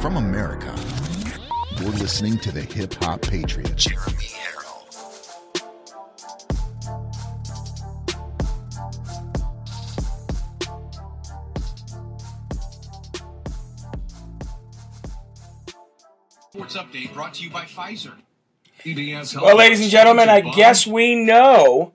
from America. You're listening to the Hip Hop Patriot, Jeremy Herrell. Sports Update brought to you by Pfizer. Well, ladies and gentlemen, I guess we know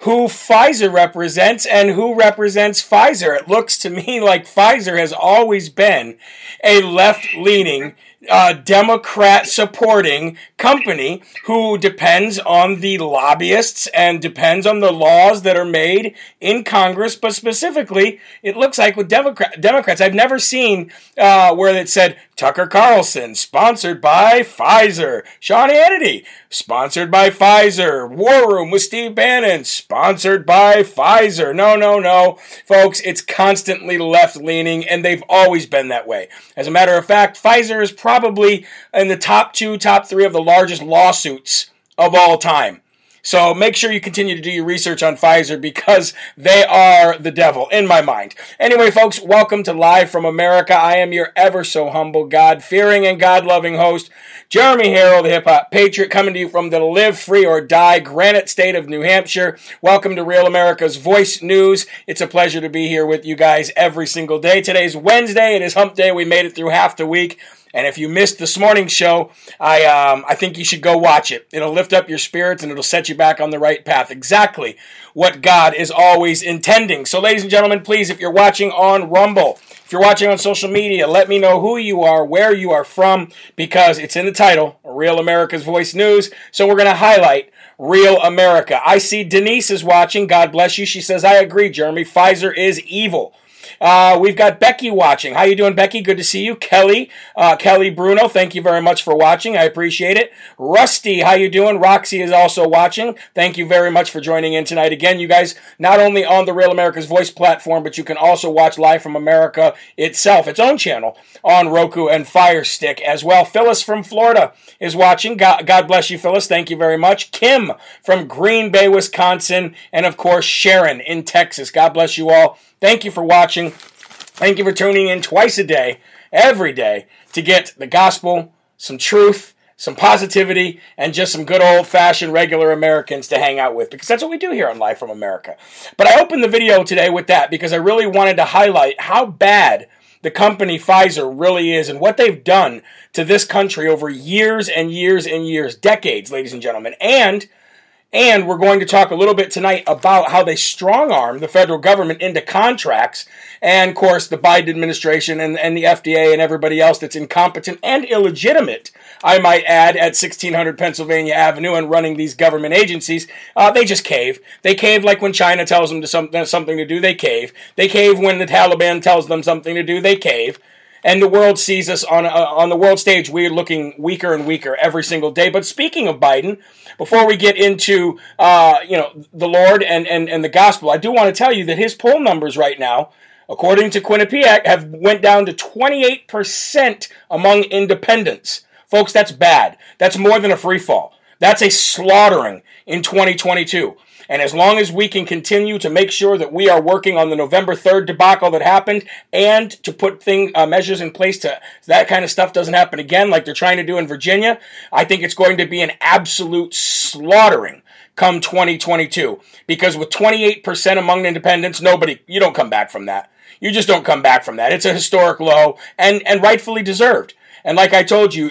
who Pfizer represents and who represents Pfizer. It looks to me like Pfizer has always been a left leaning uh, Democrat supporting company who depends on the lobbyists and depends on the laws that are made in Congress. But specifically, it looks like with Democrat, Democrats, I've never seen uh, where it said Tucker Carlson, sponsored by Pfizer, Sean Hannity, sponsored by Pfizer, War Room with Steve Bannon, sponsored by Pfizer. No, no, no. Folks, it's constantly left leaning, and they've always been that way. As a matter of fact, Pfizer is probably in the top two, top three of the largest lawsuits of all time. So make sure you continue to do your research on Pfizer because they are the devil in my mind. Anyway, folks, welcome to Live from America. I am your ever so humble, God fearing, and God loving host, Jeremy Herrell, the hip hop patriot, coming to you from the live free or die granite state of New Hampshire. Welcome to Real America's Voice News. It's a pleasure to be here with you guys every single day. Today's Wednesday. It is hump day. We made it through half the week. And if you missed this morning's show, I um, I think you should go watch it. It'll lift up your spirits and it'll set you back on the right path. Exactly what God is always intending. So, ladies and gentlemen, please, if you're watching on Rumble, if you're watching on social media, let me know who you are, where you are from, because it's in the title, Real America's Voice News. So we're going to highlight Real America. I see Denise is watching. God bless you. She says, I agree, Jeremy. Pfizer is evil. Uh, we've got Becky watching. How you doing, Becky? Good to see you. Kelly, uh, Kelly Bruno, thank you very much for watching. I appreciate it. Rusty, how you doing? Roxy is also watching. Thank you very much for joining in tonight. Again, you guys, not only on the Real America's Voice platform, but you can also watch live from America itself, its own channel on Roku and Fire Stick as well. Phyllis from Florida is watching. God, God bless you, Phyllis. Thank you very much. Kim from Green Bay, Wisconsin, and of course Sharon in Texas. God bless you all. Thank you for watching. Thank you for tuning in twice a day, every day, to get the gospel, some truth, some positivity, and just some good old fashioned regular Americans to hang out with because that's what we do here on Live from America. But I opened the video today with that because I really wanted to highlight how bad the company Pfizer really is and what they've done to this country over years and years and years, decades, ladies and gentlemen. And and we're going to talk a little bit tonight about how they strong arm the federal government into contracts. And of course, the Biden administration and, and the FDA and everybody else that's incompetent and illegitimate, I might add, at 1600 Pennsylvania Avenue and running these government agencies, uh, they just cave. They cave like when China tells them to something, something to do, they cave. They cave when the Taliban tells them something to do, they cave and the world sees us on uh, on the world stage. We're looking weaker and weaker every single day. But speaking of Biden, before we get into uh, you know the Lord and, and and the gospel, I do want to tell you that his poll numbers right now, according to Quinnipiac, have went down to 28 percent among independents. Folks, that's bad. That's more than a free fall. That's a slaughtering in 2022. And as long as we can continue to make sure that we are working on the November 3rd debacle that happened and to put thing, uh, measures in place to that kind of stuff doesn't happen again like they're trying to do in Virginia, I think it's going to be an absolute slaughtering come 2022. Because with 28% among independents, nobody, you don't come back from that. You just don't come back from that. It's a historic low and, and rightfully deserved. And like I told you,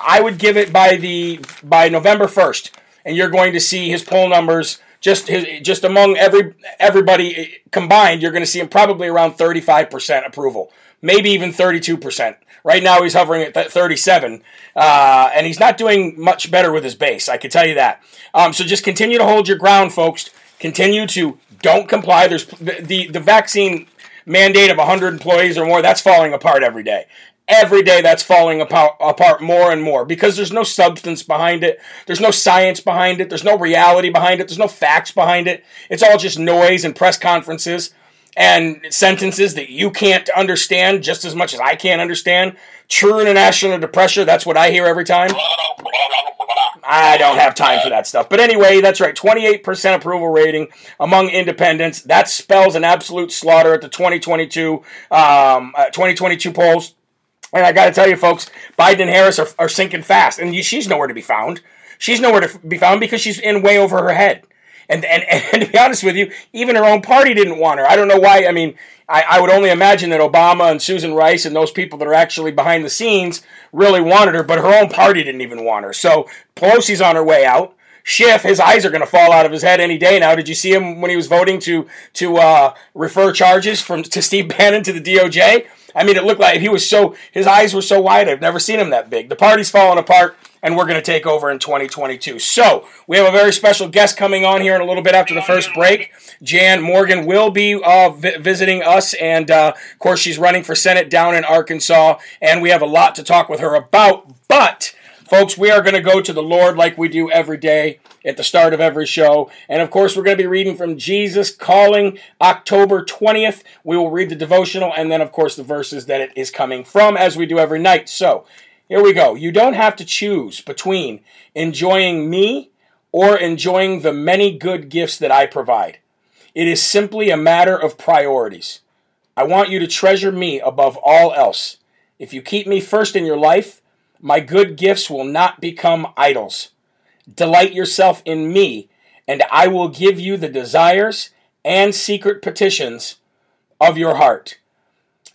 I would give it by the by November 1st and you're going to see his poll numbers just his, just among every everybody combined, you're going to see him probably around 35% approval, maybe even 32%. Right now, he's hovering at 37, uh, and he's not doing much better with his base. I can tell you that. Um, so just continue to hold your ground, folks. Continue to don't comply. There's the, the, the vaccine mandate of 100 employees or more. That's falling apart every day every day that's falling apart, more and more because there's no substance behind it. There's no science behind it. There's no reality behind it. There's no facts behind it. It's all just noise and press conferences and sentences that you can't understand just as much as I can't understand. True international depression, that's what I hear every time. I don't have time for that stuff. But anyway, that's right. 28% approval rating among independents. That spells an absolute slaughter at the 2022 um, uh, 2022 polls. And I got to tell you, folks, Biden and Harris are, are sinking fast, and she's nowhere to be found. She's nowhere to be found because she's in way over her head. And, and, and to be honest with you, even her own party didn't want her. I don't know why. I mean, I, I would only imagine that Obama and Susan Rice and those people that are actually behind the scenes really wanted her, but her own party didn't even want her. So Pelosi's on her way out. Schiff, his eyes are going to fall out of his head any day now. Did you see him when he was voting to to uh, refer charges from to Steve Bannon to the DOJ? I mean, it looked like he was so his eyes were so wide. I've never seen him that big. The party's falling apart and we're going to take over in 2022. So, we have a very special guest coming on here in a little bit after the first break. Jan Morgan will be uh, vi- visiting us, and uh, of course, she's running for Senate down in Arkansas, and we have a lot to talk with her about. But, folks, we are going to go to the Lord like we do every day at the start of every show. And of course, we're going to be reading from Jesus Calling, October 20th. We will read the devotional and then, of course, the verses that it is coming from as we do every night. So, here we go. You don't have to choose between enjoying me or enjoying the many good gifts that I provide. It is simply a matter of priorities. I want you to treasure me above all else. If you keep me first in your life, my good gifts will not become idols. Delight yourself in me, and I will give you the desires and secret petitions of your heart.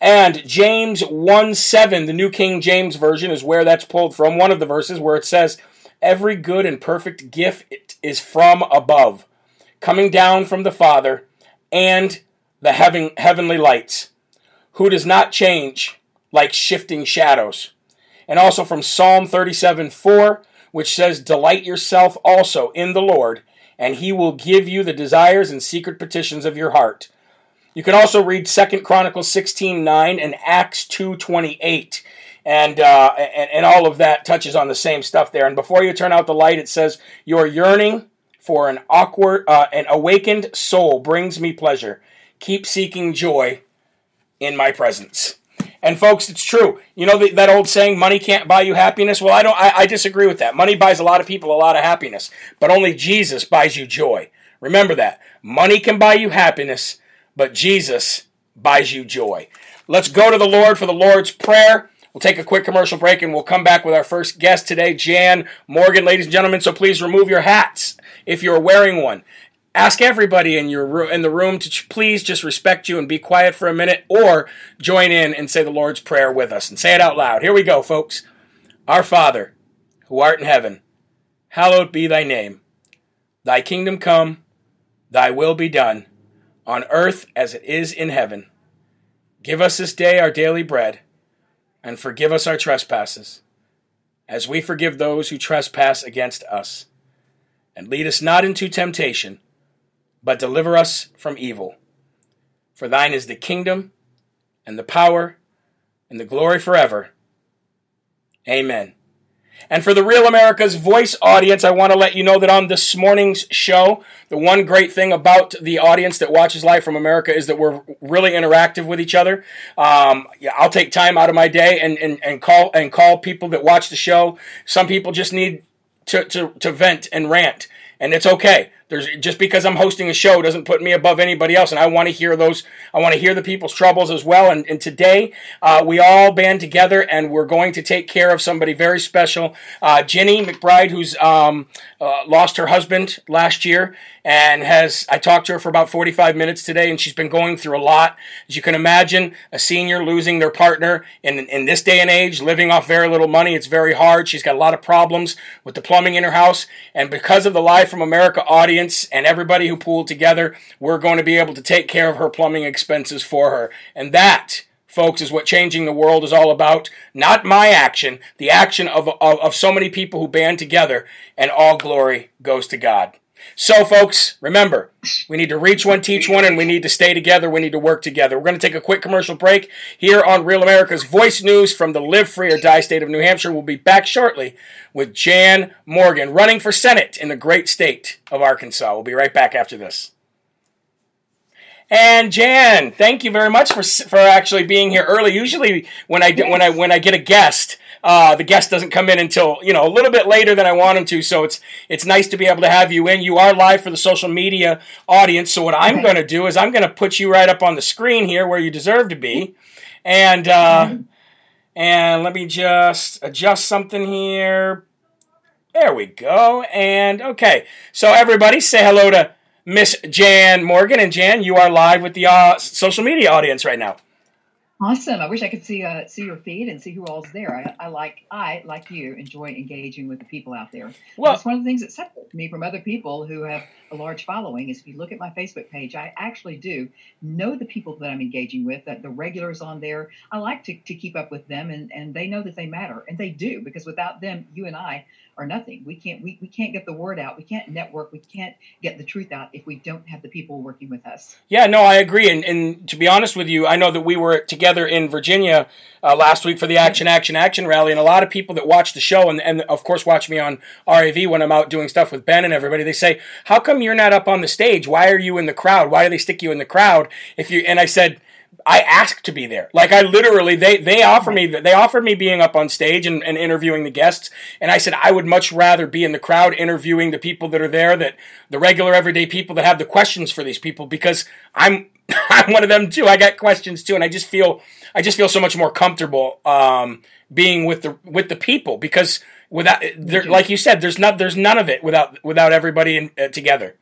And James 1 7, the New King James Version, is where that's pulled from. One of the verses where it says, Every good and perfect gift is from above, coming down from the Father and the heaven, heavenly lights, who does not change like shifting shadows. And also from Psalm 37 4, which says, Delight yourself also in the Lord, and he will give you the desires and secret petitions of your heart. You can also read Second Chronicles 16 9 and Acts 2 28. And, uh, and, and all of that touches on the same stuff there. And before you turn out the light, it says, Your yearning for an awkward, uh, an awakened soul brings me pleasure. Keep seeking joy in my presence. And folks, it's true. You know that old saying, "Money can't buy you happiness." Well, I don't. I, I, disagree with that. Money buys a lot of people a lot of happiness, but only Jesus buys you joy. Remember that. Money can buy you happiness, but Jesus buys you joy. Let's go to the Lord for the Lord's Prayer. We'll take a quick commercial break and we'll come back with our first guest today, Jan Morgan, ladies and gentlemen. So please remove your hats if you're wearing one. Ask everybody in your room in the room to please just respect you and be quiet for a minute, or join in and say the Lord's Prayer with us and say it out loud. Here we go, folks. Our Father, who art in heaven, hallowed be thy name. Thy kingdom come, thy will be done on earth as it is in heaven. Give us this day our daily bread, and forgive us our trespasses, as we forgive those who trespass against us. And lead us not into temptation, but deliver us from evil. For thine is the kingdom, and the power, and the glory forever. Amen. And for the Real America's Voice audience, I want to let you know that on this morning's show, the one great thing about the audience that watches Live from America is that we're really interactive with each other. Um, yeah, I'll take time out of my day and, and, and call and call people that watch the show. Some people just need to, to, to vent and rant, and it's okay. There's just because I'm hosting a show doesn't put me above anybody else, and I want to hear those. I want to hear the people's troubles as well. And, and today uh, we all band together, and we're going to take care of somebody very special, uh, Jenny McBride, who's um, uh, lost her husband last year, and has I talked to her for about 45 minutes today, and she's been going through a lot. As you can imagine, a senior losing their partner in in this day and age, living off very little money, it's very hard. She's got a lot of problems with the plumbing in her house, and because of the Live from America audience audience and everybody who pooled together, we're going to be able to take care of her plumbing expenses for her. And that, folks, is what changing the world is all about. Not my action, the action of, of, of so many people who band together, and all glory goes to God. So, folks, remember, we need to reach one, teach one, and we need to stay together. We need to work together. We're going to take a quick commercial break here on Real America's Voice News from the Live Free or Die state of New Hampshire. We'll be back shortly with Jan Morgan, running for Senate in the great state of Arkansas. We'll be right back after this. And Jan, thank you very much for for actually being here early. Usually, when I when I when I get a guest, uh, the guest doesn't come in until you know a little bit later than I want him to. So it's it's nice to be able to have you in. You are live for the social media audience. So what I'm going to do is I'm going to put you right up on the screen here where you deserve to be, and uh, And let me just adjust something here. There we go. And okay. So everybody say hello to Miss Jan Morgan. And Jan, you are live with the uh, social media audience right now. Awesome. I wish I could see uh, see your feed and see who all's there. I, I, like I like you enjoy engaging with the people out there. Well, that's one of the things that separates me from other people who have a large following. Is if you look at my Facebook page, I actually do know the people that I'm engaging with, that the regulars on there. I like to, to keep up with them, and and they know that they matter, and they do because without them, you and I are nothing. We can't we, we can't get the word out. We can't network. We can't get the truth out if we don't have the people working with us. Yeah, no, I agree. And, and to be honest with you, I know that we were together in Virginia uh, last week for the Action Action Action rally, and a lot of people that watch the show and, and of course watch me on RAV when I'm out doing stuff with Ben and everybody, they say, "How come you're not up on the stage? Why are you in the crowd? Why do they stick you in the crowd?" If you and I said I asked to be there. Like I literally, they they offer me they offered me being up on stage and, and, interviewing the guests, and I said I would much rather be in the crowd interviewing the people that are there, that the regular everyday people that have the questions for these people, because I'm I'm one of them too. I got questions too, and I just feel I just feel so much more comfortable um, being with the with the people because without there, like you said, there's not there's none of it without without everybody in, uh, together.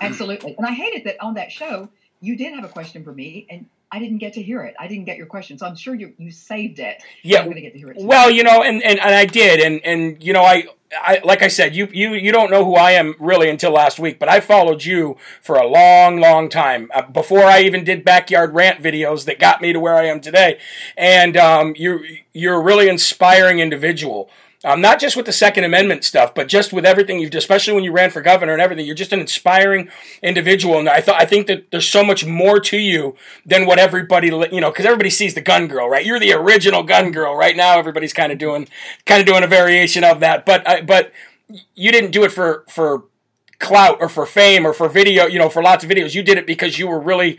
Absolutely, and I hated that on that show you did have a question for me, and I didn't get to hear it. I didn't get your question, so I'm sure you you saved it. Yeah, I'm going to get to hear it. Well, you know, and, and, and I did, and and you know, I I like I said, you you you don't know who I am really until last week, but I followed you for a long, long time uh, before I even did backyard rant videos that got me to where I am today. And um, you you're a really inspiring individual. Um, not just with the Second Amendment stuff, but just with everything you've, done, especially when you ran for governor and everything. You're just an inspiring individual, and I thought I think that there's so much more to you than what everybody, you know, because everybody sees the gun girl, right? You're the original gun girl. Right now, everybody's kind of doing, kind of doing a variation of that, but uh, but you didn't do it for for clout or for fame or for video, you know, for lots of videos. You did it because you were really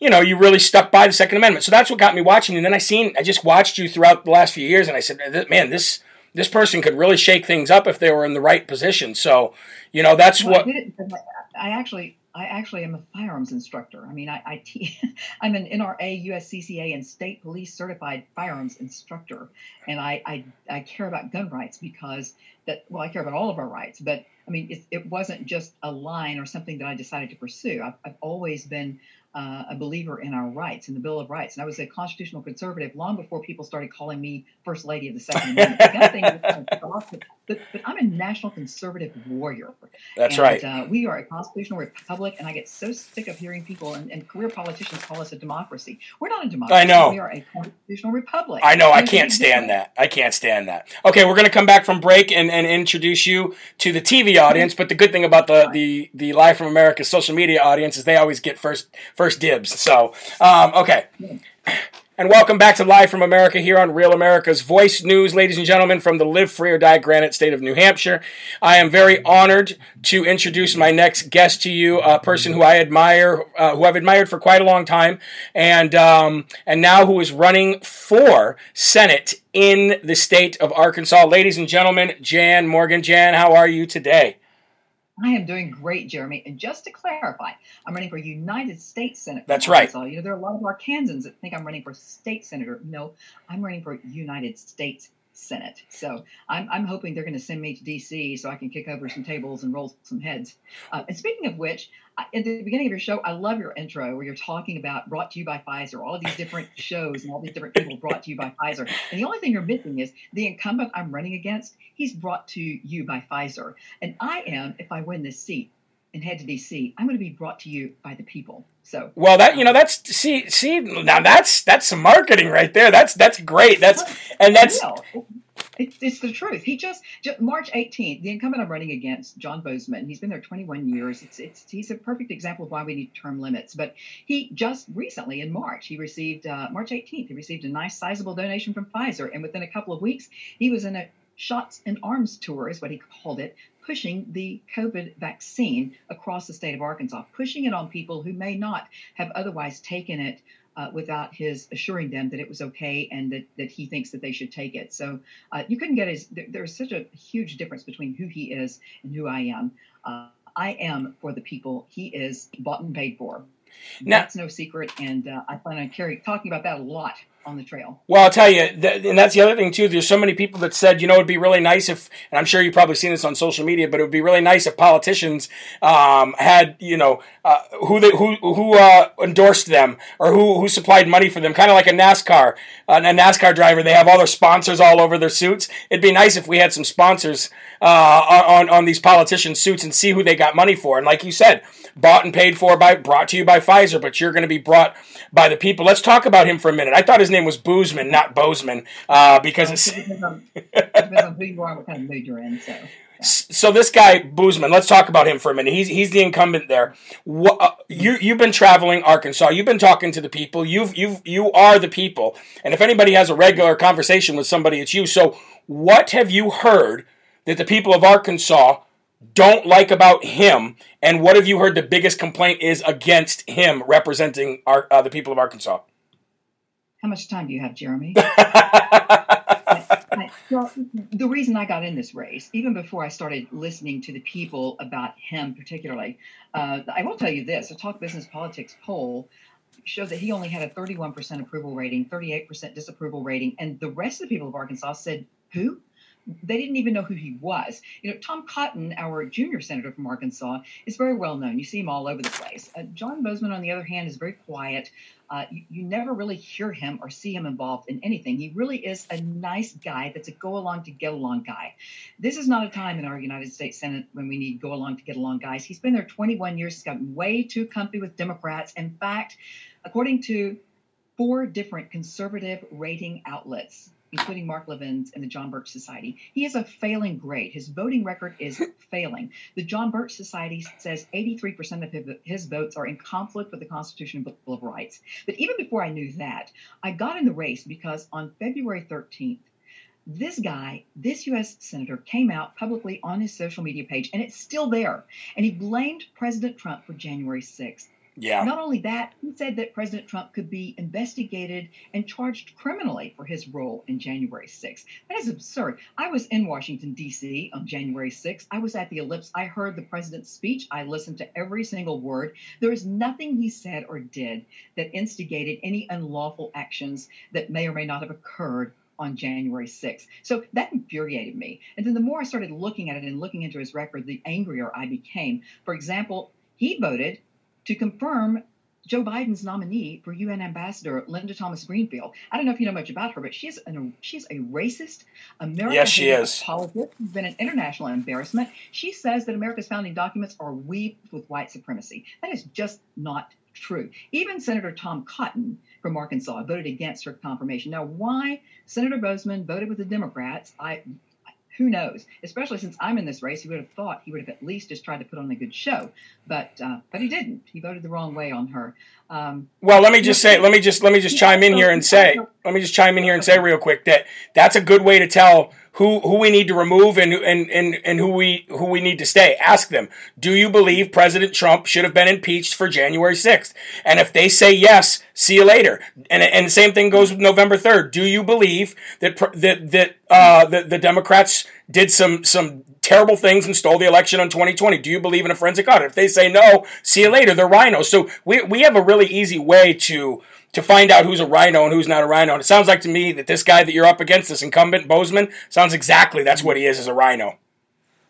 you know, you really stuck by the Second Amendment. So that's what got me watching. And then I seen, I just watched you throughout the last few years, and I said, man, this this person could really shake things up if they were in the right position. So, you know, that's well, what I, I actually I actually am a firearms instructor. I mean, I, I te- I'm an NRA, USCCA, and state police certified firearms instructor, and I, I, I care about gun rights because that well, I care about all of our rights. But I mean, it, it wasn't just a line or something that I decided to pursue. I've, I've always been uh, a believer in our rights, in the Bill of Rights. And I was a constitutional conservative long before people started calling me First Lady of the Second Amendment. but, but, I'm a national conservative warrior. That's and, right. Uh, we are a constitutional republic, and I get so sick of hearing people and, and, career politicians call us a democracy. We're not a democracy. I know. We are a constitutional republic. I know. I can't stand that. I can't stand that. Okay, we're going to come back from break and, and introduce you to the TV audience. But the good thing about the, the, the Live from America social media audience is they always get first first dibs. So, um, okay. And welcome back to Live from America here on Real America's Voice News, ladies and gentlemen, from the Live Free or Die Granite State of New Hampshire. I am very honored to introduce my next guest to you, a person who I admire, uh, who I've admired for quite a long time, and um, and now who is running for Senate in the state of Arkansas. Ladies and gentlemen, Jan Morgan. Jan, how are you today? I am doing great, Jeremy. And just to clarify, I'm running for United States Senate. That's right. You know, there are a lot of Arkansans that think I'm running for state senator. No, I'm running for United States Senate. So I'm, I'm hoping they're going to send me to D.C. so I can kick over some tables and roll some heads. Uh, and speaking of which, at the beginning of your show, I love your intro where you're talking about brought to you by Pfizer, all of these different shows and all these different people brought to you by Pfizer. And the only thing you're missing is the incumbent I'm running against, he's brought to you by Pfizer. And I am, if I win this seat, and head to DC, I'm going to be brought to you by the people. So well, that you know, that's see, see, now that's that's some marketing right there. That's that's great. That's and that's it's, it's the truth. He just, just, March 18th, the incumbent I'm running against, John Boozman, he's been there 21 years. It's it's he's a perfect example of why we need term limits. But he just recently in March, he received uh, March 18th, he received a nice sizable donation from Pfizer, and within a couple of weeks, he was in a shots and arms tour, is what he called it, pushing the COVID vaccine across the state of Arkansas, pushing it on people who may not have otherwise taken it uh, without his assuring them that it was okay and that, that he thinks that they should take it. So uh, you couldn't get his, there, there's such a huge difference between who he is and who I am. Uh, I am for the people. He is bought and paid for. Now, That's no secret, and uh, I plan on carry, talking about that a lot on the trail. Well, I'll tell you, and that's the other thing too. There's so many people that said, you know, it'd be really nice if, and I'm sure you've probably seen this on social media, but it would be really nice if politicians um, had, you know, uh, who they, who who uh, endorsed them or who who supplied money for them, kind of like a NASCAR, uh, a NASCAR driver. They have all their sponsors all over their suits. It'd be nice if we had some sponsors uh, on on these politicians' suits and see who they got money for. And like you said, bought and paid for by brought to you by Pfizer, but you're going to be brought by the people. Let's talk about him for a minute. I thought his name was Boozman, not Bozeman, uh, because it's depends on, depends on who you are, what kind of mood you're in. So. So this guy Boozman, let's talk about him for a minute. He's he's the incumbent there. What, uh, you you've been traveling Arkansas. You've been talking to the people. You've you've you are the people. And if anybody has a regular conversation with somebody, it's you. So what have you heard that the people of Arkansas don't like about him, and what have you heard the biggest complaint is against him representing our, uh, the people of Arkansas? How much time do you have, Jeremy? I, well, the reason I got in this race, even before I started listening to the people about him particularly, uh, I will tell you this: a Talk Business Politics poll showed that he only had a 31% approval rating, 38% disapproval rating, and the rest of the people of Arkansas said, "Who? They didn't even know who he was. You know, Tom Cotton, our junior senator from Arkansas, is very well known. You see him all over the place. Uh, John Boozman, on the other hand, is very quiet. Uh, you, you, never really hear him or see him involved in anything. He really is a nice guy that's a go along to get along guy. This is not a time in our United States Senate when we need go along to get along guys. He's been there 21 years. He's gotten way too comfy with Democrats. In fact, according to four different conservative rating outlets, including Mark Levin's and the John Birch Society. He is a failing grade. His voting record is failing. The John Birch Society says 83% of his votes are in conflict with the Constitution and Bill of Rights. But even before I knew that, I got in the race because on February 13th, this guy, this U.S. senator, came out publicly on his social media page, and it's still there. And he blamed President Trump for January 6th. Yeah. Not only that, he said that President Trump could be investigated and charged criminally for his role in January 6th. That is absurd. I was in Washington, D.C. on January 6th. I was at the ellipse. I heard the president's speech. I listened to every single word. There is nothing he said or did that instigated any unlawful actions that may or may not have occurred on January 6th. So that infuriated me. And then the more I started looking at it and looking into his record, the angrier I became. For example, he voted to confirm Joe Biden's nominee for UN Ambassador Linda Thomas Greenfield. I don't know if you know much about her, but she's an, she's a racist American yes, she is. politics. She's been an international embarrassment. She says that America's founding documents are weaved with white supremacy. That is just not true. Even Senator Tom Cotton from Arkansas voted against her confirmation. Now, why Senator Bozeman voted with the Democrats, I who knows? Especially since I'm in this race, he would have thought he would have at least just tried to put on a good show, but uh, but he didn't. He voted the wrong way on her. Um, well, let me just say, let me just let me just chime in here and say, let me just chime in here and say real quick that that's a good way to tell who who we need to remove and and and and who we who we need to stay. Ask them, do you believe President Trump should have been impeached for January 6th? And if they say yes, see you later. And and the same thing goes with November 3rd. Do you believe that that that uh, the, the Democrats did some some terrible things and stole the election in 2020? Do you believe in a forensic audit? If they say no, see you later. They're RINOs. So we we have a really easy way to to find out who's a rhino and who's not a rhino. And it sounds like to me that this guy that you're up against, this incumbent Bozeman, sounds exactly that's what he is as a rhino.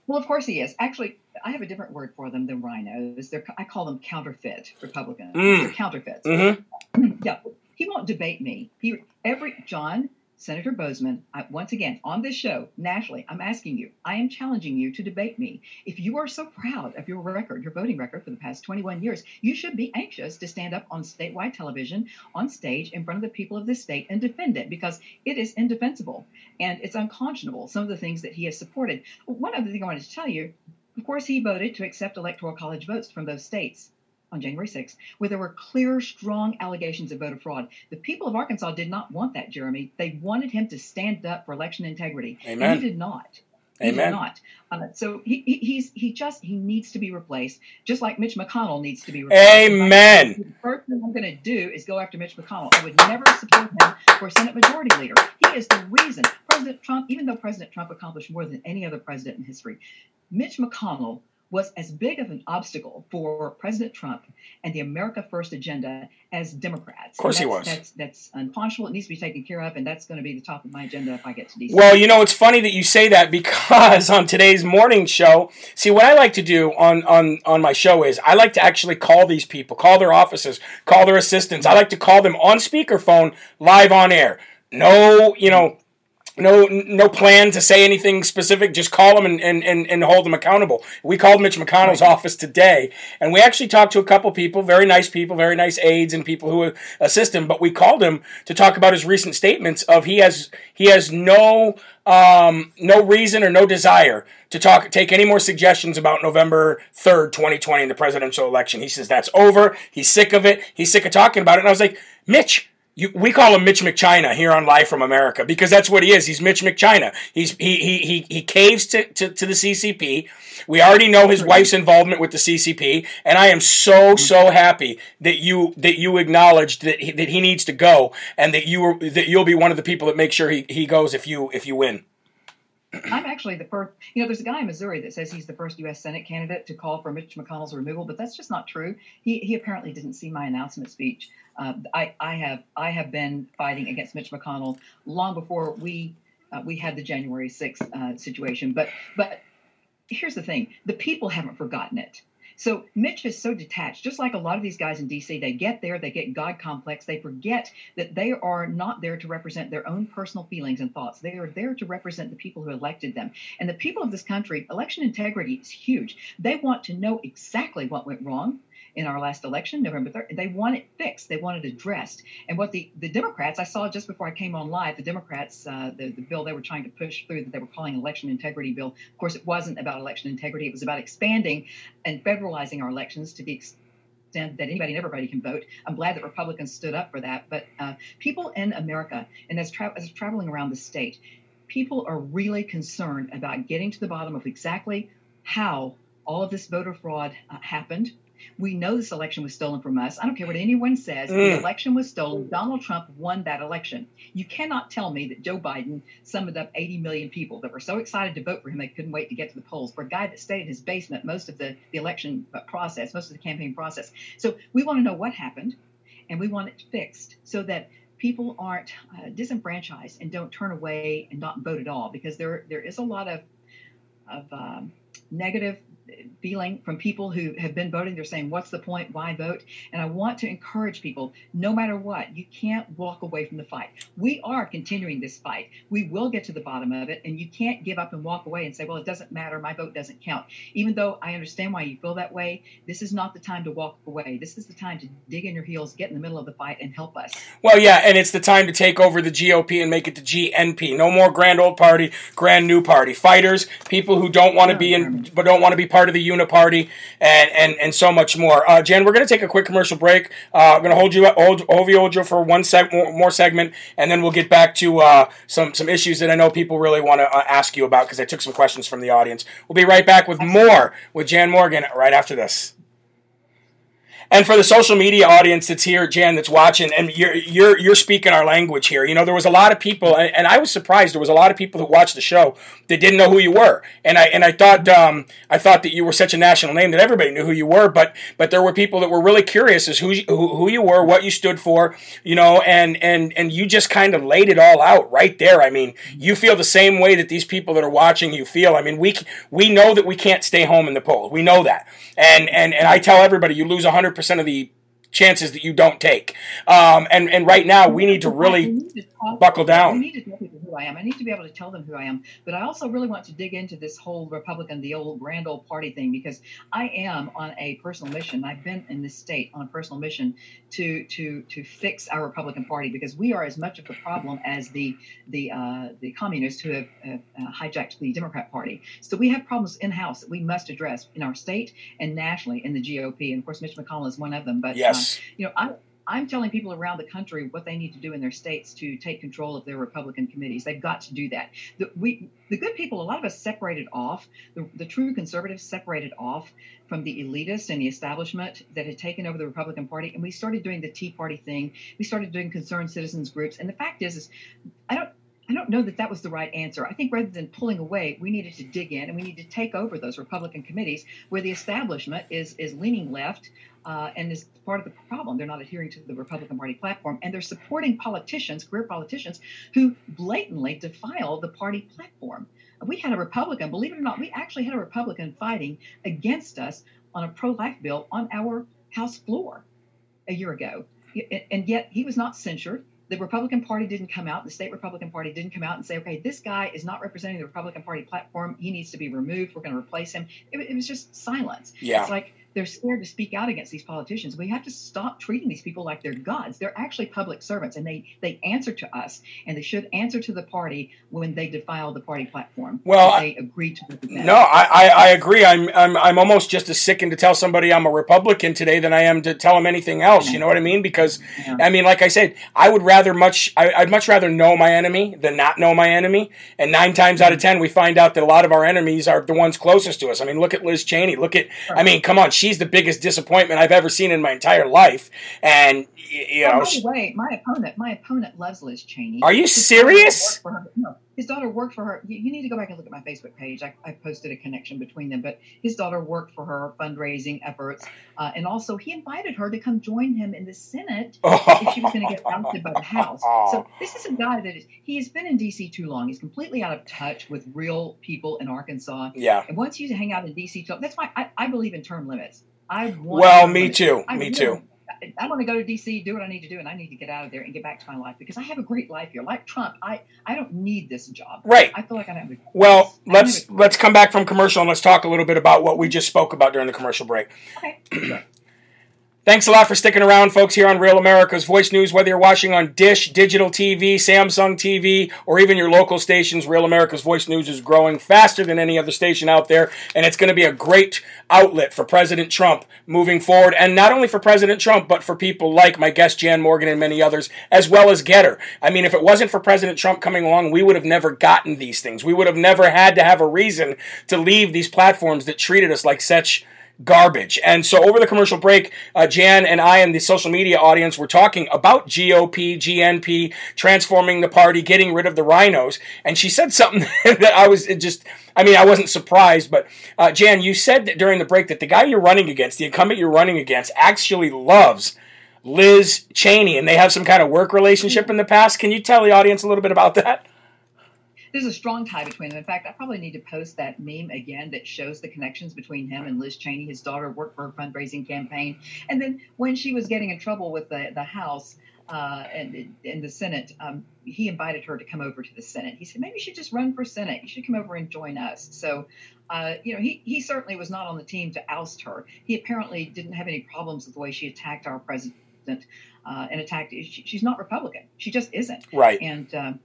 Well, of course he is. Actually, I have a different word for them than rhinos. They're, I call them counterfeit Republicans. Mm. They're counterfeits. Mm-hmm. yeah, he won't debate me. He every John Senator Bozeman, I, once again on this show nationally, I'm asking you, I am challenging you to debate me. If you are so proud of your record, your voting record for the past 21 years, you should be anxious to stand up on statewide television, on stage, in front of the people of this state and defend it because it is indefensible and it's unconscionable. Some of the things that he has supported. One other thing I wanted to tell you of course, he voted to accept electoral college votes from those states on January 6th, where there were clear, strong allegations of voter fraud. The people of Arkansas did not want that, Jeremy. They wanted him to stand up for election integrity. Amen. And he did not. He Amen. did not. Uh, so he, he, he's he just he needs to be replaced, just like Mitch McConnell needs to be replaced. Amen. The first thing I'm going to do is go after Mitch McConnell. I would never support him for Senate Majority Leader. He is the reason President Trump, even though President Trump accomplished more than any other president in history, Mitch McConnell was as big of an obstacle for President Trump and the America First agenda as Democrats. Of course, he was. That's that's unconscionable. It needs to be taken care of, and that's going to be the top of my agenda if I get to DC. Well, you know, it's funny that you say that because on today's morning show, see what I like to do on on on my show is I like to actually call these people, call their offices, call their assistants. I like to call them on speakerphone live on air. No, you know, no no plan to say anything specific. Just call them and, and, and, and hold them accountable. We called Mitch McConnell's right. office today, and we actually talked to a couple people, very nice people, very nice aides and people who assist him. But we called him to talk about his recent statements of he has he has no um, no reason or no desire to talk take any more suggestions about November third, twenty twenty, in the presidential election. He says that's over. He's sick of it. He's sick of talking about it. And I was like, Mitch you, we call him Mitch McChina here on Live from America because that's what he is. He's Mitch McChina. He's he he he, he caves to, to, to the CCP. We already know his wife's involvement with the CCP, and I am so mm-hmm. so happy that you that you acknowledged that he, that he needs to go, and that you were that you'll be one of the people that make sure he, he goes if you if you win. I'm actually the first. You know, there's a guy in Missouri that says he's the first U.S. Senate candidate to call for Mitch McConnell's removal, but that's just not true. He he apparently didn't see my announcement speech. Uh, I I have I have been fighting against Mitch McConnell long before we uh, we had the January 6th uh, situation. But but here's the thing: the people haven't forgotten it. So Mitch is so detached, just like a lot of these guys in DC. They get there, they get God complex, they forget that they are not there to represent their own personal feelings and thoughts. They are there to represent the people who elected them. And the people of this country, election integrity is huge. They want to know exactly what went wrong in our last election, November 3rd. They want it fixed. They want it addressed. And what the, the Democrats, I saw just before I came on live, the Democrats, uh, the, the bill they were trying to push through that they were calling election integrity bill. Of course, it wasn't about election integrity. It was about expanding and federalizing our elections to the extent that anybody and everybody can vote. I'm glad that Republicans stood up for that. But uh, people in America, and as, tra- as traveling around the state, people are really concerned about getting to the bottom of exactly how all of this voter fraud uh, happened we know this election was stolen from us. I don't care what anyone says. Mm. The election was stolen. Donald Trump won that election. You cannot tell me that Joe Biden summoned up 80 million people that were so excited to vote for him they couldn't wait to get to the polls. For a guy that stayed in his basement most of the, the election uh, process, most of the campaign process. So we want to know what happened, and we want it fixed so that people aren't uh, disenfranchised and don't turn away and not vote at all because there there is a lot of of um, negative feeling from people who have been voting. They're saying, What's the point? Why vote? And I want to encourage people no matter what, you can't walk away from the fight. We are continuing this fight. We will get to the bottom of it, and you can't give up and walk away and say, Well, it doesn't matter. My vote doesn't count. Even though I understand why you feel that way, this is not the time to walk away. This is the time to dig in your heels, get in the middle of the fight, and help us. Well, yeah, and it's the time to take over the GOP and make it the GNP. No more grand old party, grand new party. Fighters, people who don't want to be in, but don't want to be part of the uniparty, and and and so much more. Uh, Jen, we're going to take a quick commercial break. Uh, I'm going to hold you hold, hold you hold you for one sec more, more segment, and then we'll get back to uh, some some issues that I know people really want to uh, ask you about because I took some questions from the audience. We'll be right back with more with Jan Morgan right after this. And for the social media audience that's here, Jan, that's watching, and you're you're you're speaking our language here. You know, there was a lot of people, and, and I was surprised. There was a lot of people who watched the show that didn't know who you were, and I and I thought um, I thought that you were such a national name that everybody knew who you were. But but there were people that were really curious as who who, who you were, what you stood for, you know, and and and you just kind of laid it all out right there. I mean, you feel the same way that these people that are watching you feel. I mean, we we know that we can't stay home in the polls. We know that, and and and I tell everybody, you lose hundred percent of the chances that you don't take. Um, and and right now we need to really buckle down. We need to tell people who I am. I need to be able to tell them who I am. But I also really want to dig into this whole Republican, the old grand old party thing, because I am on a personal mission. I've been in this state on a personal mission to to to fix our Republican Party because we are as much of the problem as the the uh, the communists who have, uh, hijacked the Democrat Party. So we have problems in house that we must address in our state and nationally in the GOP. And of course, Mitch McConnell is one of them. But yes, uh, you know, I I'm telling people around the country what they need to do in their states to take control of their Republican committees. They've got to do that. The, we, the good people, a lot of us separated off, the, the true conservatives separated off from the elitists and the establishment that had taken over the Republican Party, and we started doing the Tea Party thing. We started doing concerned citizens groups. And the fact is, is I don't I don't know that that was the right answer. I think rather than pulling away, we needed to dig in and we need to take over those Republican committees where the establishment is is leaning left uh, and is part of the problem. They're not adhering to the Republican Party platform and they're supporting politicians, career politicians, who blatantly defile the party platform. We had a Republican, believe it or not, we actually had a Republican fighting against us on a pro life bill on our House floor a year ago. And yet he was not censured the Republican Party didn't come out, the state Republican Party didn't come out and say, okay, this guy is not representing the Republican Party platform. He needs to be removed. We're going to replace him. It, it was just silence. Yeah. It's like they're scared to speak out against these politicians. We have to stop treating these people like they're gods. They're actually public servants, and they they answer to us, and they should answer to the party when they defile the party platform. Well, they agree to. No, I, I, I agree. I'm, I'm I'm almost just as sickened to tell somebody I'm a Republican today than I am to tell them anything else. You know what I mean? Because yeah. I mean, like I said, I would rather much I, I'd much rather know my enemy than not know my enemy. And nine times out of mm-hmm. ten, we find out that a lot of our enemies are the ones closest to us. I mean, look at Liz Cheney. Look at I mean, come on, she's the biggest disappointment I've ever seen in my entire life. And you oh, know, oh, by the way, my opponent, my opponent loves Liz Cheney. Are you serious? No, his daughter worked for her. You, you, need to go back and look at my Facebook page. I, I, posted a connection between them, but his daughter worked for her fundraising efforts, uh, and also he invited her to come join him in the Senate if she was going to get ousted by the House. So this is a guy that is, he has been in D.C. too long. He's completely out of touch with real people in Arkansas. Yeah. And once you hang out in D.C. that's why I, I believe in term limits. I well, me too. me too. I want to go to DC, do what I need to do, and I need to get out of there and get back to my life because I have a great life here. Like Trump, I, I don't need this job. Right. I feel like I have. A, well, let's let's come back from commercial and let's talk a little bit about what we just spoke about during the commercial break. Okay. Thanks a lot for sticking around, folks, here on Real America's Voice News. Whether you're watching on Dish, Digital TV, Samsung TV, or even your local stations, Real America's Voice News is growing faster than any other station out there, and it's going to be a great outlet for President Trump moving forward. And not only for President Trump, but for people like my guest Jan Morgan and many others, as well as Gettr. I mean, if it wasn't for President Trump coming along, we would have never gotten these things. We would have never had to have a reason to leave these platforms that treated us like such garbage. And so over the commercial break, uh, Jan and I and the social media audience were talking about GOP, GNP, transforming the party, getting rid of the rhinos. And she said something that I was just, I mean, I wasn't surprised, but uh, Jan, you said that during the break that the guy you're running against, the incumbent you're running against, actually loves Liz Cheney and they have some kind of work relationship in the past. Can you tell the audience a little bit about that? There's a strong tie between them. In fact, I probably need to post that meme again that shows the connections between him and Liz Cheney. His daughter worked for a fundraising campaign, and then when she was getting in trouble with the the House. Uh, and in the Senate, um, he invited her to come over to the Senate. He said, maybe you should just run for Senate. You should come over and join us. So, uh, you know, he, he certainly was not on the team to oust her. He apparently didn't have any problems with the way she attacked our president uh, and attacked. She, she's not Republican. She just isn't. Right. And um,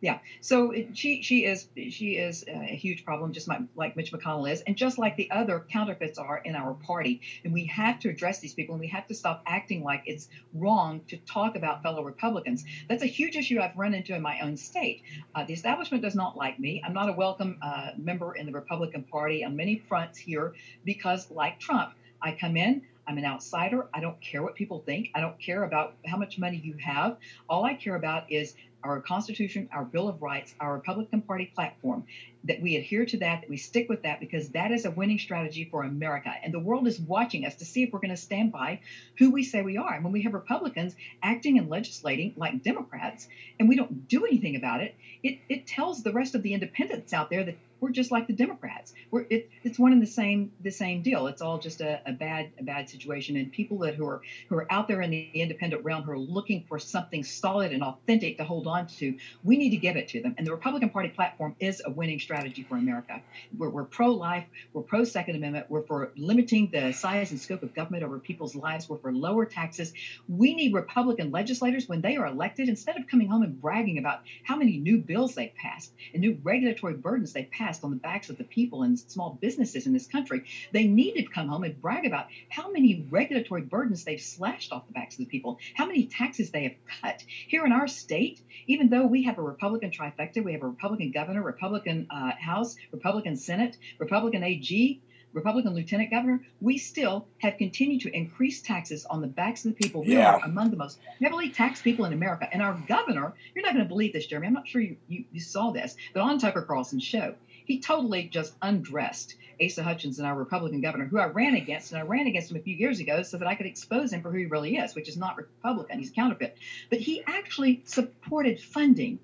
yeah, so it, she she is she is a huge problem, just like, like Mitch McConnell is, and just like the other counterfeits are in our party. And we have to address these people, and we have to stop acting like it's wrong to talk about fellow Republicans. That's a huge issue I've run into in my own state. Uh, the establishment does not like me. I'm not a welcome uh, member in the Republican Party on many fronts here because, like Trump, I come in. I'm an outsider. I don't care what people think. I don't care about how much money you have. All I care about is our Constitution, our Bill of Rights, our Republican Party platform, that we adhere to that, that we stick with that, because that is a winning strategy for America. And the world is watching us to see if we're going to stand by who we say we are. And when we have Republicans acting and legislating like Democrats, and we don't do anything about it, it, it tells the rest of the independents out there that we're just like the Democrats. We're it, it's one and the same the same deal. It's all just a, a bad a bad situation. And people that who are who are out there in the independent realm who are looking for something solid and authentic to hold on to, we need to give it to them. And the Republican Party platform is a winning strategy for America. We're, we're pro life. We're pro Second Amendment. We're for limiting the size and scope of government over people's lives. We're for lower taxes. We need Republican legislators when they are elected instead of coming home and bragging about how many new bills they've passed and new regulatory burdens they've passed on the backs of the people and small businesses in this country. They need to come home and brag about how many regulatory burdens they've slashed off the backs of the people, how many taxes they have cut. Here in our state, even though we have a Republican trifecta, we have a Republican governor, Republican uh, House, Republican Senate, Republican AG, Republican lieutenant governor, we still have continued to increase taxes on the backs of the people. We Yeah. are among the most heavily taxed people in America. And our governor, you're not going to believe this, Jeremy. I'm not sure you, you, you saw this, but on Tucker Carlson's show, he totally just undressed Asa Hutchinson, our Republican governor, who I ran against, and I ran against him a few years ago so that I could expose him for who he really is, which is not Republican. He's counterfeit. But he actually supported funding.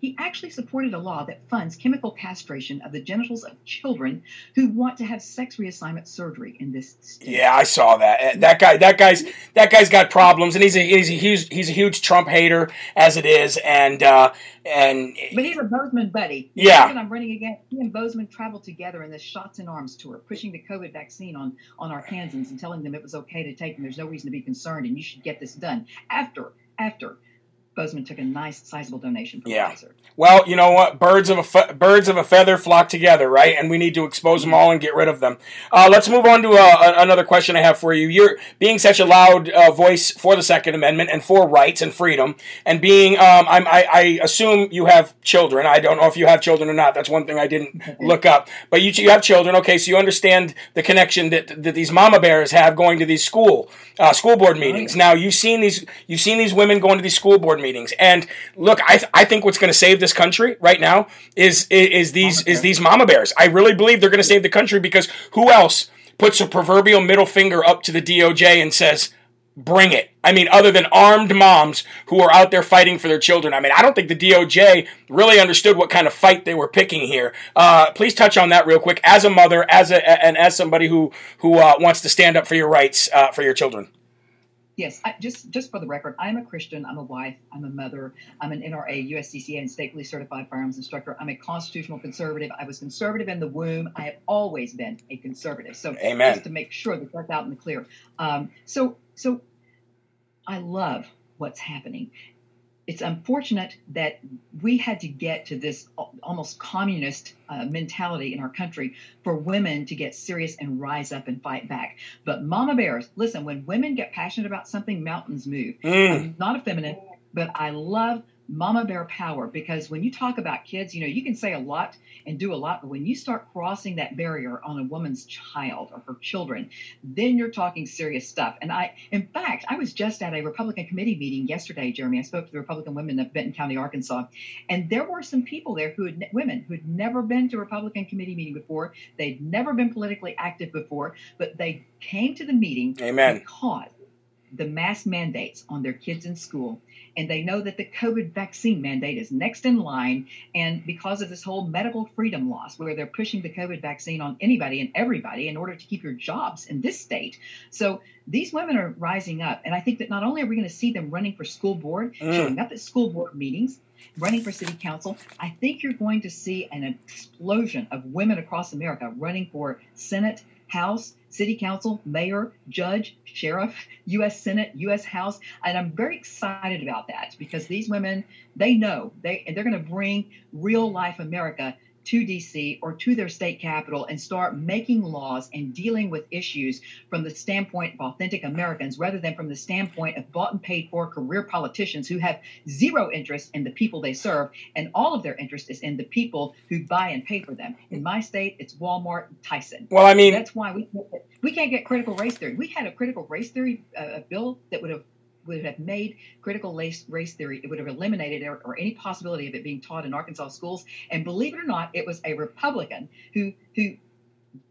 He actually supported a law that funds chemical castration of the genitals of children who want to have sex reassignment surgery in this state. Yeah, I saw that. That guy, that guy's, that guy's got problems, and he's a he's a huge he's a huge Trump hater as it is, and uh, and But he's a Boozman buddy. Yeah. I'm running against. He and Boozman traveled together in this Shots in Arms tour, pushing the COVID vaccine on on Arkansans and telling them it was okay to take and there's no reason to be concerned and you should get this done. After after Boozman took a nice sizable donation from Yeah. Pfizer. Well, you know what? Birds of a fe- birds of a feather flock together, right? And we need to expose them all and get rid of them. Uh, let's move on to uh, another question I have for you. You're being such a loud uh, voice for the Second Amendment and for rights and freedom, and being um, I'm, I, I assume you have children. I don't know if you have children or not. That's one thing I didn't look up. But you you have children, okay? So you understand the connection that that these mama bears have going to these school uh, school board meetings. Now you've seen these you've seen these women going to these school board meetings, and look, I th- I think what's going to save this country right now is is, is these is these mama bears. I really believe they're going to save the country because who else puts a proverbial middle finger up to the DOJ and says. Bring it. I mean, other than armed moms who are out there fighting for their children. I mean, I don't think the DOJ really understood what kind of fight they were picking here. Uh, please touch on that real quick. As a mother, as a and as somebody who who uh, wants to stand up for your rights uh, for your children. Yes, I, just just for the record, I'm a Christian. I'm a wife. I'm a mother. I'm an NRA, USCCA, and state police certified firearms instructor. I'm a constitutional conservative. I was conservative in the womb. I have always been a conservative. So Amen. just to make sure that that's out in the clear. Um, so so I love what's happening. It's unfortunate that we had to get to this almost communist uh, mentality in our country for women to get serious and rise up and fight back. But mama bears, listen, when women get passionate about something, mountains move. Mm. I'm not a feminine, but I love mama bear power because when you talk about kids, you know, you can say a lot and do a lot, but when you start crossing that barrier on a woman's child or her children, then you're talking serious stuff. And I, in fact, I was just at a Republican committee meeting yesterday, Jeremy. I spoke to the Republican women of Benton County, Arkansas, and there were some people there who had, women who had never been to a Republican committee meeting before. They'd never been politically active before, but they came to the meeting Amen. because the mask mandates on their kids in school and they know that the covid vaccine mandate is next in line. And because of this whole medical freedom loss where they're pushing the covid vaccine on anybody and everybody in order to keep your jobs in this state. So these women are rising up. And i think that not only are we going to see them running for school board Mm. showing up at school board meetings running for city council i think you're going to see an explosion of women across america running for senate house city council mayor judge sheriff u.s senate u.s house and i'm very excited about that because these women they know they and they're going to bring real life america to DC or to their state capital and start making laws and dealing with issues from the standpoint of authentic Americans rather than from the standpoint of bought and paid for career politicians who have zero interest in the people they serve and all of their interest is in the people who buy and pay for them. In my state, it's Walmart, and Tyson. Well, I mean, That's why we we can't get critical race theory. We had a critical race theory uh, bill that would have would have made critical race race theory. It would have eliminated or, or any possibility of it being taught in Arkansas schools. And believe it or not, it was a Republican who who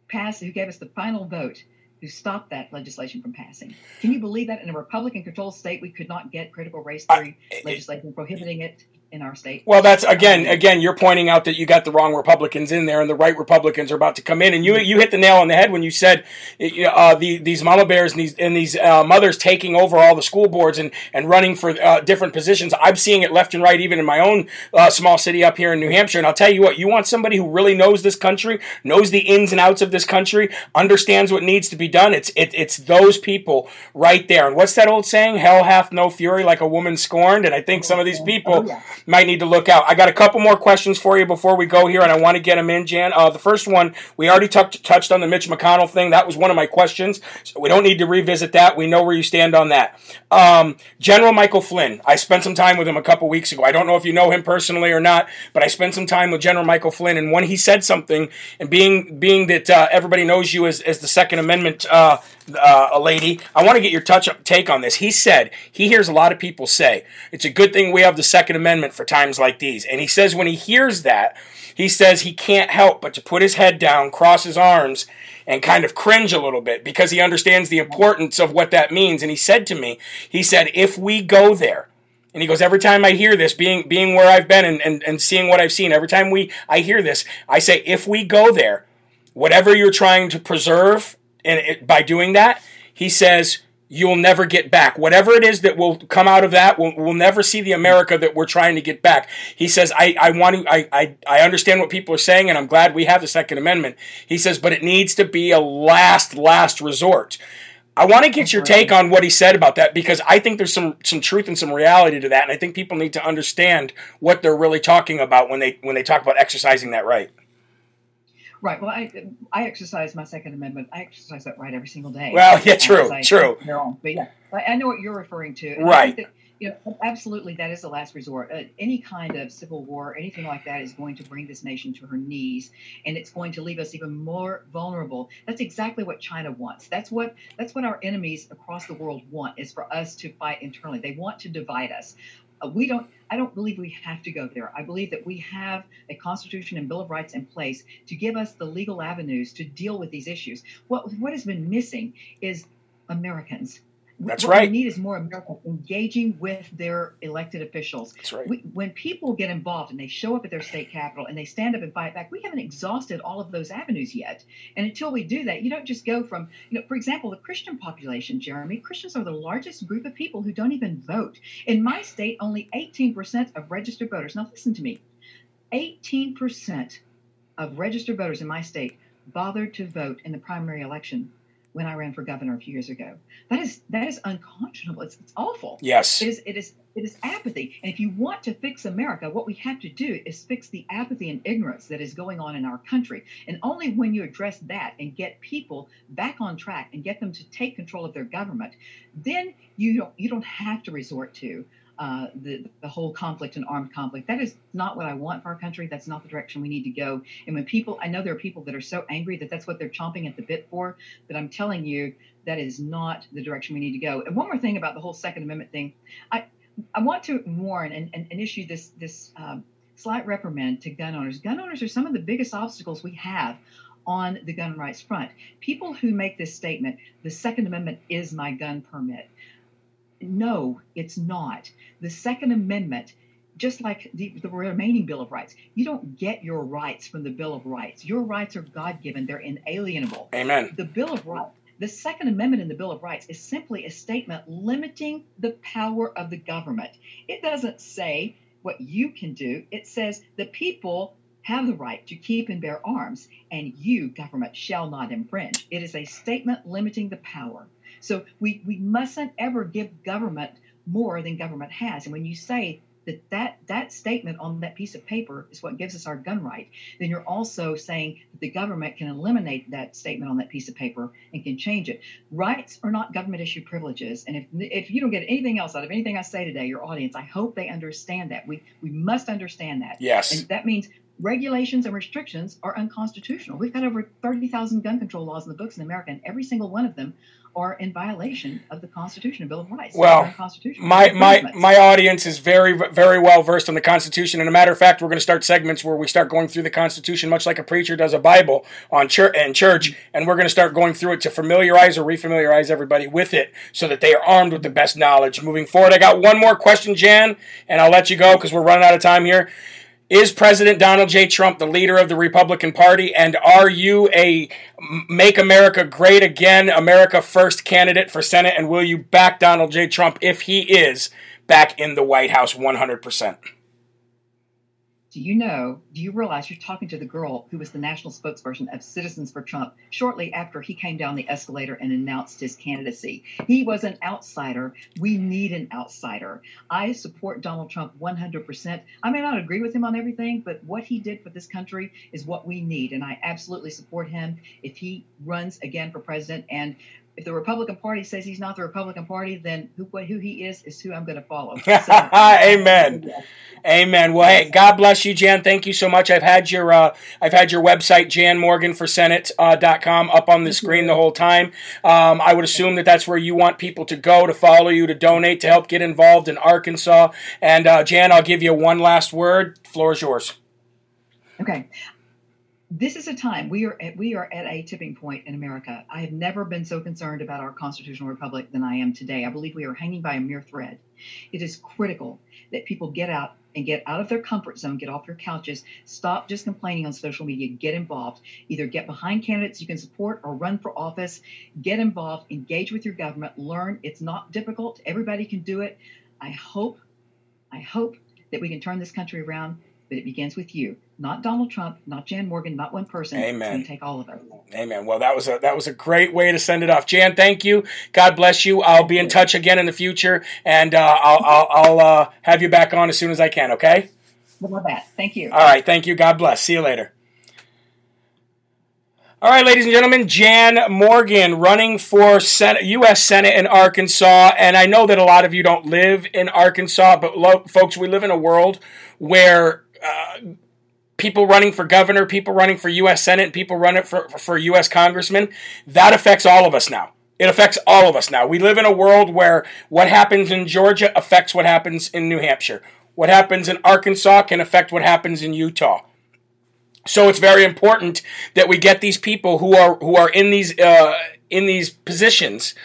passed who gave us the final vote who stopped that legislation from passing. Can you believe that in a Republican controlled state we could not get critical race theory legislation prohibiting it in our state? Well, that's again, again, you're pointing out that you got the wrong Republicans in there, and the right Republicans are about to come in. And you you hit the nail on the head when you said uh, the, these mama bears and these and these uh, mothers taking over all the school boards and and running for uh, different positions. I'm seeing it left and right, even in my own uh, small city up here in New Hampshire. And I'll tell you what, you want somebody who really knows this country, knows the ins and outs of this country, understands what needs to be done. It's it, it's those people right there. And what's that old saying? Hell hath no fury like a woman scorned. And I think some of these people. Oh, yeah. Might need to look out. I got a couple more questions for you before we go here, and I want to get them in, Jan. Uh, the first one, we already t- touched on the Mitch McConnell thing. That was one of my questions, so we don't need to revisit that. We know where you stand on that. Um, General Michael Flynn, I spent some time with him a couple weeks ago. I don't know if you know him personally or not, but I spent some time with General Michael Flynn, and when he said something, and being being that uh, everybody knows you as, as the Second Amendment uh, uh, a lady. I want to get your touch up take on this. He said he hears a lot of people say it's a good thing we have the Second Amendment for times like these, and he says when he hears that, he says he can't help but to put his head down, cross his arms, and kind of cringe a little bit because he understands the importance of what that means. And he said to me, he said, if we go there. And he goes, every time I hear this, being being where I've been and, and, and seeing what I've seen, every time we I hear this, I say, if we go there, whatever you're trying to preserve and it, by doing that, he says you'll never get back. Whatever it is that will come out of that, we'll, we'll never see the America that we're trying to get back. He says, I, I want to, I, I, I understand what people are saying, and I'm glad we have the Second Amendment. He says, but it needs to be a last, last resort. I want to get your take on what he said about that because I think there's some some truth and some reality to that, and I think people need to understand what they're really talking about when they when they talk about exercising that right. Right. Well, I I exercise my Second Amendment. I exercise that right every single day. Well, yeah, true, true. But yeah, I know what you're referring to. right. That, you know, absolutely, that is the last resort. Uh, any kind of civil war, anything like that, is going to bring this nation to her knees, and it's going to leave us even more vulnerable. That's exactly what China wants. That's what that's what our enemies across the world want is for us to fight internally. They want to divide us. Uh, we don't i don't believe we have to go there. I believe that we have a constitution and bill of rights in place to give us the legal avenues to deal with these issues. What what has been missing is americans that's what right. What we need is more Americans engaging with their elected officials. That's right. We, when people get involved and they show up at their state capital and they stand up and fight back, we haven't exhausted all of those avenues yet. And until we do that, you don't just go from, you know, for example, the Christian population, Jeremy, Christians are the largest group of people who don't even vote. In my state, only 18% of registered voters. Now, listen to me 18% of registered voters in my state bothered to vote in the primary election when I ran for governor a few years ago. That is that is unconscionable. It's, it's awful. Yes. It is it is it is apathy. And if you want to fix America, what we have to do is fix the apathy and ignorance that is going on in our country. And only when you address that and get people back on track and get them to take control of their government, then you don't you don't have to resort to uh, the, the whole conflict and armed conflict. That is not what I want for our country. That's not the direction we need to go. And when people, I know there are people that are so angry that that's what they're chomping at the bit for, but I'm telling you, that is not the direction we need to go. And one more thing about the whole Second Amendment thing, I, I want to warn and, and, and issue this, this um, slight reprimand to gun owners. Gun owners are some of the biggest obstacles we have on the gun rights front. People who make this statement, the Second Amendment is my gun permit. No, it's not. The Second Amendment, just like the, the, remaining Bill of Rights, you don't get your rights from the Bill of Rights. Your rights are God given, they're inalienable. Amen. The Bill of Rights. The Second Amendment in the Bill of Rights is simply a statement limiting the power of the government. It doesn't say what you can do, it says the people have the right to keep and bear arms, and you, government, shall not infringe. It is a statement limiting the power. So we, we mustn't ever give government more than government has. And when you say that, that that statement on that piece of paper is what gives us our gun right, then you're also saying that the government can eliminate that statement on that piece of paper and can change it. Rights are not government issued privileges. And if if you don't get anything else out of anything I say today, your audience, I hope they understand that. We we must understand that. Yes. And that means regulations and restrictions are unconstitutional. We've got over 30,000 gun control laws in the books in America, and every single one of them are in violation of the Constitution and Bill of Rights. Well, my my my audience is very very well versed on the Constitution, and a matter of fact, we're going to start segments where we start going through the Constitution, much like a preacher does a Bible on church and church, and we're going to start going through it to familiarize or refamiliarize everybody with it, so that they are armed with the best knowledge moving forward. I got one more question, Jan, and I'll let you go because we're running out of time here. Is President Donald J. Trump the leader of the Republican Party? And are you a Make America Great Again, America First candidate for Senate? And will you back Donald J. Trump if he is back in the White House 100%? Do you know, do you realize you're talking to the girl who was the national spokesperson of Citizens for Trump shortly after he came down the escalator and announced his candidacy? He was an outsider. We need an outsider. I support Donald Trump 100%. I may not agree with him on everything, but what he did for this country is what we need. And I absolutely support him if he runs again for president. And if the Republican Party says he's not the Republican Party, then who who he is is who I'm going to follow. So, Amen. Amen. Well, hey, God bless you, Jan. Thank you so much. I've had your uh, I've had your website, janmorganforsenate.com, uh, up on the screen the whole time. Um, I would assume that that's where you want people to go to follow you, to donate, to help get involved in Arkansas. And uh, Jan, I'll give you one last word. Floor is yours. Okay this is a time we are at, we are at a tipping point in America. I have never been so concerned about our constitutional republic than I am today. I believe we are hanging by a mere thread. It is critical that people get out and get out of their comfort zone, get off their couches, stop just complaining on social media, get involved. Either get behind candidates you can support or run for office, get involved, engage with your government, learn. It's not difficult. Everybody can do it. I hope, I hope that we can turn this country around but it begins with you, not Donald Trump, not Jan Morgan, not one person. Amen. take all of us. Amen. Well, that was a that was a great way to send it off. Jan, thank you. God bless you. I'll be in touch again in the future, and uh, I'll I'll, I'll uh, have you back on as soon as I can. Okay. Love that. Thank you. All right. Thank you. God bless. See you later. All right, ladies and gentlemen, Jan Morgan running for Senate, U.S. Senate in Arkansas. And I know that a lot of you don't live in Arkansas, but lo- folks, we live in a world where people running for governor, people running for U.S. Senate, people running for, for U.S. congressmen, that affects all of us now. It affects all of us now. We live in a world where what happens in Georgia affects what happens in New Hampshire. What happens in Arkansas can affect what happens in Utah. So it's very important that we get these people who are who are in these uh, in these positions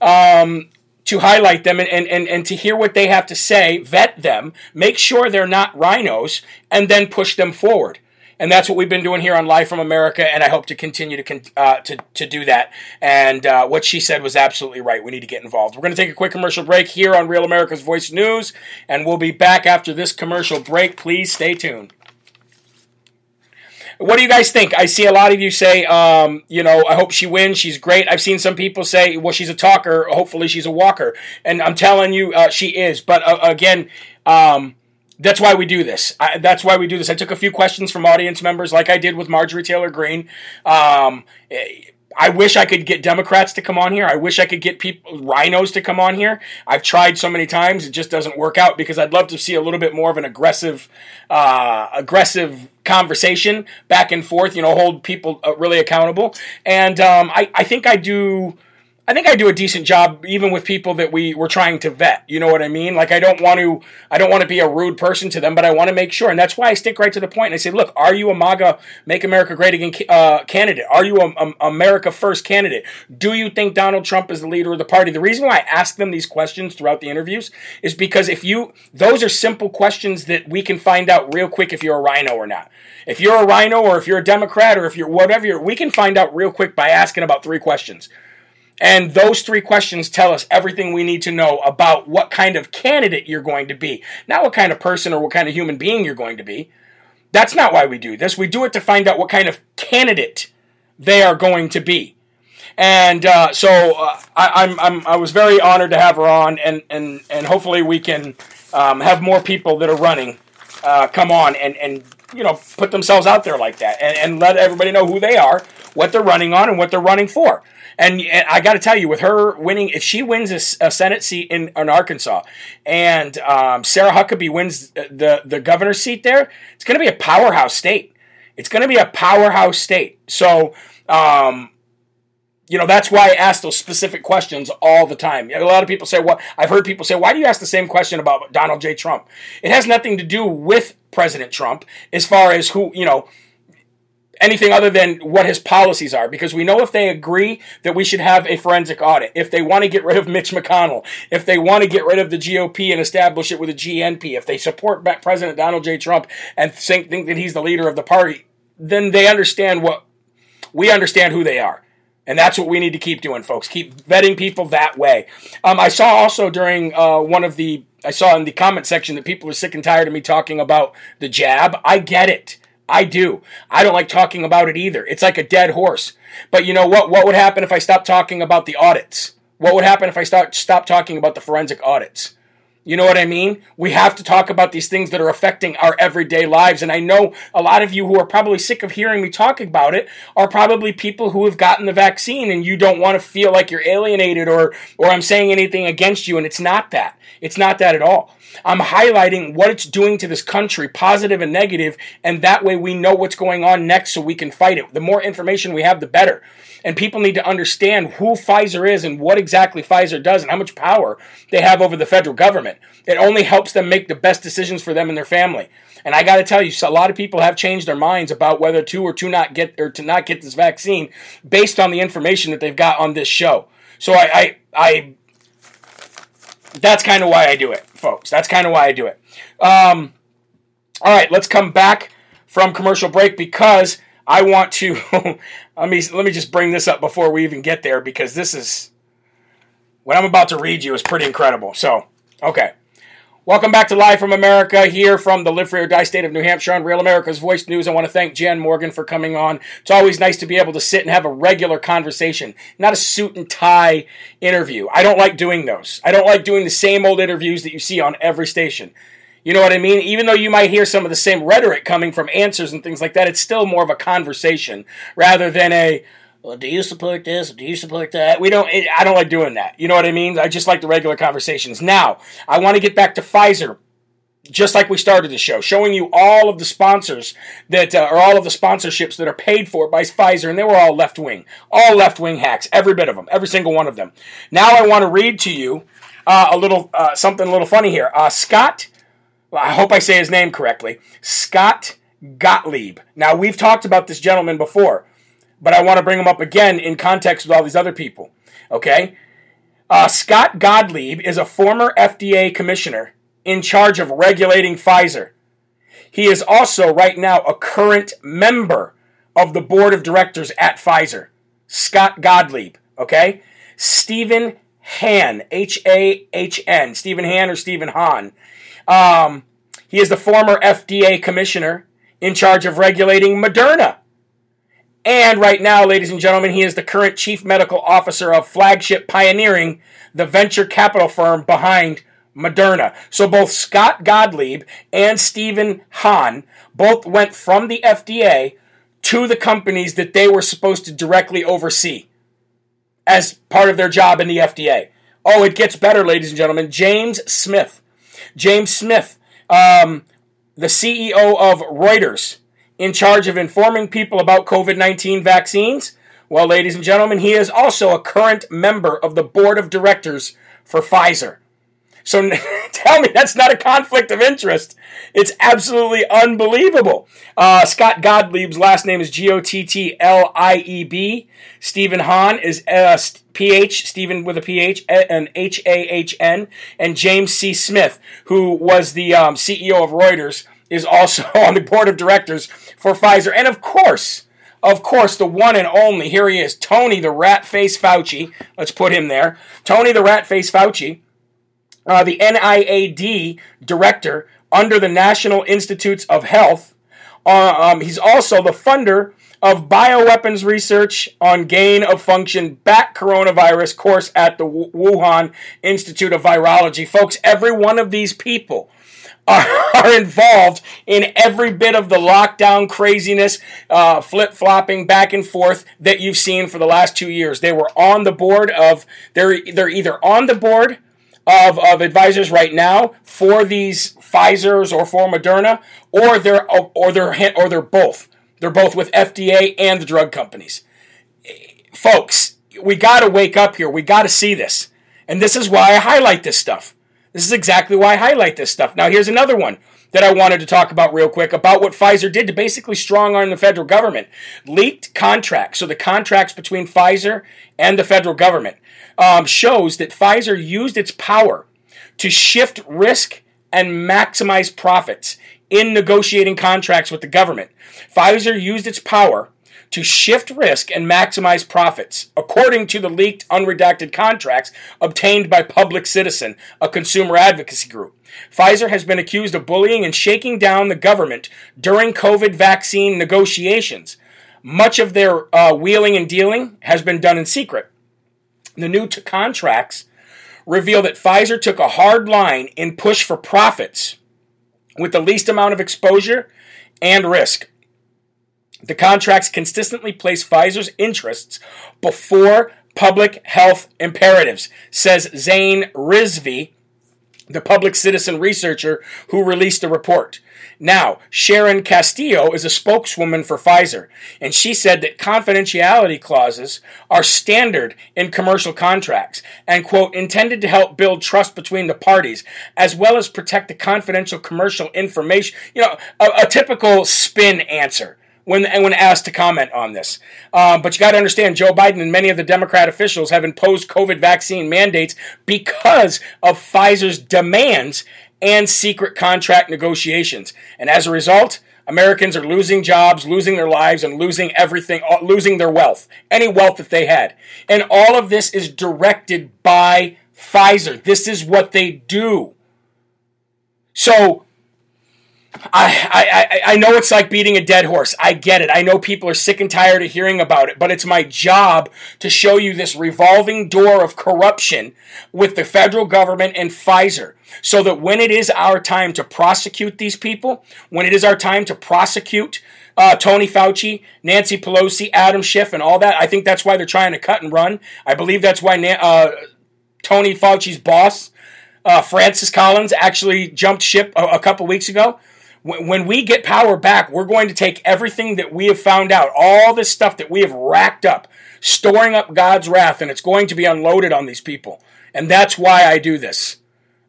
um, to highlight them and, and, and to hear what they have to say, vet them, make sure they're not RINOs, and then push them forward. And that's what we've been doing here on Live from America, and I hope to continue to uh, to, to do that. And uh, what she said was absolutely right. We need to get involved. We're going to take a quick commercial break here on Real America's Voice News, and we'll be back after this commercial break. Please stay tuned. What do you guys think? I see a lot of you say, um, you know, I hope she wins. She's great. I've seen some people say, well, she's a talker. Hopefully, she's a walker. And I'm telling you, uh, she is. But uh, again, um, that's why we do this. I, that's why we do this. I took a few questions from audience members, like I did with Marjorie Taylor Greene. Um, I wish I could get Democrats to come on here. I wish I could get people RINOs to come on here. I've tried so many times; it just doesn't work out because I'd love to see a little bit more of an aggressive, uh, aggressive conversation back and forth. You know, hold people uh, really accountable. And um, I, I think I do. I think I do a decent job even with people that we were trying to vet. You know what I mean? Like I don't want to I don't want to be a rude person to them, but I want to make sure, and that's why I stick right to the point. And I say, look, are you a MAGA Make America Great Again uh, candidate? Are you a, a, America First candidate? Do you think Donald Trump is the leader of the party? The reason why I ask them these questions throughout the interviews is because if you those are simple questions that we can find out real quick if you're a RINO or not. If you're a RINO or if you're a Democrat or if you're whatever, we can find out real quick by asking about three questions. And those three questions tell us everything we need to know about what kind of candidate you're going to be. Not what kind of person or what kind of human being you're going to be. That's not why we do this. We do it to find out what kind of candidate they are going to be. And uh, so uh, I, I'm, I'm, i was very honored to have her on, and, and, and hopefully we can um, have more people that are running uh, come on and, and you know put themselves out there like that and, and let everybody know who they are, what they're running on, and what they're running for. And, and I got to tell you, with her winning, if she wins a, a Senate seat in, in Arkansas, and um, Sarah Huckabee wins the the governor's seat there, it's going to be a powerhouse state. It's going to be a powerhouse state. So. Um, you know that's why I ask those specific questions all the time. A lot of people say, "Well, I've heard people say, why do you ask the same question about Donald J. Trump?" It has nothing to do with President Trump, as far as who you know anything other than what his policies are because we know if they agree that we should have a forensic audit, if they want to get rid of Mitch McConnell, if they want to get rid of the GOP and establish it with a GNP, if they support President Donald J. Trump and think, think that he's the leader of the party, then they understand what we understand who they are. And that's what we need to keep doing, folks. Keep vetting people that way. Um, I saw also during uh, one of the, I saw in the comment section that people are sick and tired of me talking about the jab. I get it. I do. I don't like talking about it either. It's like a dead horse. But you know what? What would happen if I stopped talking about the audits? What would happen if I start stop talking about the forensic audits? You know what I mean? We have to talk about these things that are affecting our everyday lives. And I know a lot of you who are probably sick of hearing me talk about it are probably people who have gotten the vaccine and you don't want to feel like you're alienated or, or I'm saying anything against you. And it's not that. It's not that at all. I'm highlighting what it's doing to this country, positive and negative, and that way we know what's going on next so we can fight it. The more information we have, the better. And people need to understand who Pfizer is and what exactly Pfizer does and how much power they have over the federal government. It only helps them make the best decisions for them and their family. And I got to tell you, a lot of people have changed their minds about whether to or to not get or to not get this vaccine based on the information that they've got on this show. So I, I, I that's kind of why I do it, folks. That's kind of why I do it. Um, all right, let's come back from commercial break because I want to let me let me just bring this up before we even get there because this is what I'm about to read you is pretty incredible. So, okay. Welcome back to Live from America here from the Live Free or Die state of New Hampshire on Real America's Voice News. I want to thank Jan Morgan for coming on. It's always nice to be able to sit and have a regular conversation, not a suit and tie interview. I don't like doing those. I don't like doing the same old interviews that you see on every station. You know what I mean? Even though you might hear some of the same rhetoric coming from answers and things like that, it's still more of a conversation rather than a, well, do you support this? Do you support that? We don't, it, I don't like doing that. You know what I mean? I just like the regular conversations. Now, I want to get back to Pfizer just like we started the show, showing you all of the sponsors that uh, or all of the sponsorships that are paid for by Pfizer, and they were all left wing, all left wing hacks, every bit of them, every single one of them. Now I want to read to you uh, a little uh, something a little funny here. Uh, Scott I hope I say his name correctly, Scott Gottlieb. Now, we've talked about this gentleman before, but I want to bring him up again in context with all these other people. Okay? Uh, Scott Gottlieb is a former FDA commissioner in charge of regulating Pfizer. He is also, right now, a current member of the board of directors at Pfizer. Scott Gottlieb. Okay? Stephen Hahn, H A H N, Stephen Hahn or Stephen Hahn, um, he is the former FDA commissioner in charge of regulating Moderna. And right now, ladies and gentlemen, he is the current chief medical officer of Flagship Pioneering, the venture capital firm behind Moderna. So both Scott Gottlieb and Stephen Hahn both went from the FDA to the companies that they were supposed to directly oversee as part of their job in the FDA. Oh, it gets better, ladies and gentlemen. James Smith James Smith, um, the CEO of Reuters, in charge of informing people about COVID 19 vaccines. Well, ladies and gentlemen, he is also a current member of the board of directors for Pfizer. So tell me that's not a conflict of interest. It's absolutely unbelievable. Uh, Scott Gottlieb's last name is G O T T L I E B. Stephen Hahn is uh, PH, Stephen with a PH, and H A H N. And James C. Smith, who was the um, CEO of Reuters, is also on the board of directors for Pfizer. And of course, of course, the one and only, here he is, Tony the Rat Face Fauci. Let's put him there. Tony the Rat Face Fauci uh, the NIAID director under the National Institutes of Health. Uh, um, he's also the funder of bioweapons research on gain of function bat coronavirus course at the Wuhan Institute of Virology. Folks, every one of these people are, are involved in every bit of the lockdown craziness, uh, flip flopping back and forth that you've seen for the last two years. They were on the board of, they're, they're either on the board of, of advisors right now for these Pfizer's or for Moderna, or they're or they're or they're both. They're both with FDA and the drug companies. Folks, we got to wake up here. We got to see this. And this is why I highlight this stuff. This is exactly why I highlight this stuff. Now, here's another one that I wanted to talk about real quick about what Pfizer did to basically strong arm the federal government. Leaked contracts, so the contracts between Pfizer and the federal government um, shows that Pfizer used its power to shift risk and maximize profits in negotiating contracts with the government. Pfizer used its power to shift risk and maximize profits, according to the leaked unredacted contracts obtained by Public Citizen, a consumer advocacy group. Pfizer has been accused of bullying and shaking down the government during COVID vaccine negotiations. Much of their uh, wheeling and dealing has been done in secret. The new t- contracts reveal that Pfizer took a hard line in push for profits with the least amount of exposure and risk. The contracts consistently place Pfizer's interests before public health imperatives, says Zain Rizvi, the public citizen researcher who released the report. Now, Sharon Castillo is a spokeswoman for Pfizer, and she said that confidentiality clauses are standard in commercial contracts and, quote, intended to help build trust between the parties as well as protect the confidential commercial information. You know, a, a typical spin answer when when asked to comment on this. Um, but you got to understand, Joe Biden and many of the Democrat officials have imposed COVID vaccine mandates because of Pfizer's demands and secret contract negotiations. And as a result, Americans are losing jobs, losing their lives, and losing everything, uh, losing their wealth, any wealth that they had. And all of this is directed by Pfizer. This is what they do. So I, I, I know it's like beating a dead horse. I get it. I know people are sick and tired of hearing about it, but it's my job to show you this revolving door of corruption with the federal government and Pfizer. So that when it is our time to prosecute these people, when it is our time to prosecute uh, Tony Fauci, Nancy Pelosi, Adam Schiff, and all that, I think that's why they're trying to cut and run. I believe that's why uh, Tony Fauci's boss, uh, Francis Collins, actually jumped ship a, a couple weeks ago when we get power back, we're going to take everything that we have found out, all this stuff that we have racked up, storing up God's wrath, and it's going to be unloaded on these people. And that's why I do this.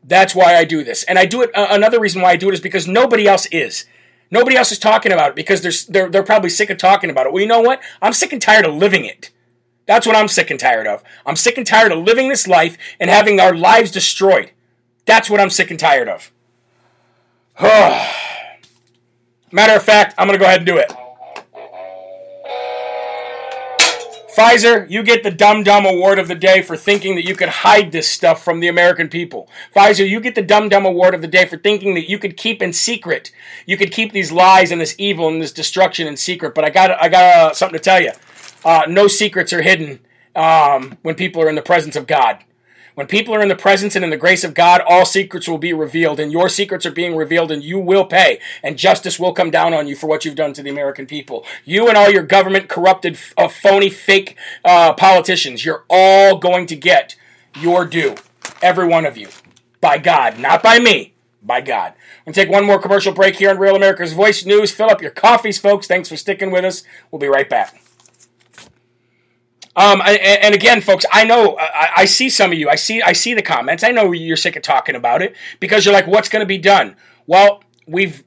That's why I do this. And I do it. Uh, another reason why I do it is because nobody else is. Nobody else is talking about it because they're, they're, they're probably sick of talking about it. Well, you know what? I'm sick and tired of living it. That's what I'm sick and tired of. I'm sick and tired of living this life and having our lives destroyed. That's what I'm sick and tired of. Matter of fact, I'm going to go ahead and do it. Pfizer, you get the Dumb Dumb Award of the day for thinking that you could hide this stuff from the American people. Pfizer, you get the Dumb Dumb Award of the day for thinking that you could keep in secret. You could keep these lies and this evil and this destruction in secret. But I got I got uh, something to tell you. Uh, no secrets are hidden um, when people are in the presence of God. When people are in the presence and in the grace of God, all secrets will be revealed, and your secrets are being revealed, and you will pay, and justice will come down on you for what you've done to the American people. You and all your government corrupted, uh, phony, fake uh, politicians, you're all going to get your due. Every one of you. By God, not by me. By God. I'm going to take one more commercial break here on Real America's Voice News. Fill up your coffees, folks. Thanks for sticking with us. We'll be right back. Um, and, again, folks, I know I, I, see some of you. I see I see the comments. I know you're sick of talking about it because you're like, "What's going to be done?" Well, we've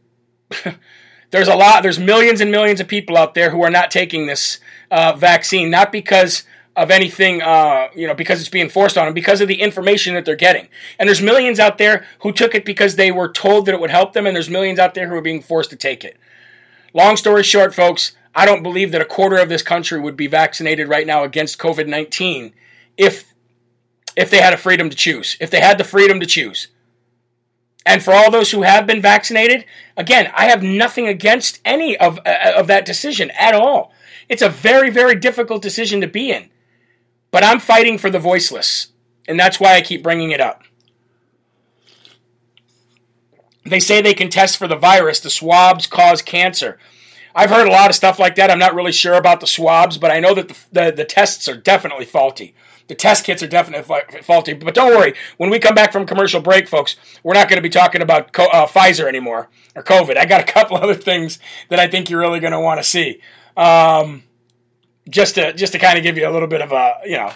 there's a lot. There's millions and millions of people out there who are not taking this uh, vaccine, not because of anything, uh, you know, because it's being forced on them, because of the information that they're getting. And there's millions out there who took it because they were told that it would help them, and there's millions out there who are being forced to take it. Long story short, folks, I don't believe that a quarter of this country would be vaccinated right now against COVID 19 if, if they had a freedom to choose, if they had the freedom to choose. And for all those who have been vaccinated, again, I have nothing against any of, uh, of that decision at all. It's a very, very difficult decision to be in. But I'm fighting for the voiceless, and that's why I keep bringing it up. They say they can test for the virus, the swabs cause cancer. I've heard a lot of stuff like that. I'm not really sure about the swabs, but I know that the, the, the tests are definitely faulty. The test kits are definitely faulty. But don't worry, when we come back from commercial break, folks, we're not going to be talking about uh, Pfizer anymore or COVID. I got a couple other things that I think you're really going to want to see. Um, just to just to kind of give you a little bit of a you know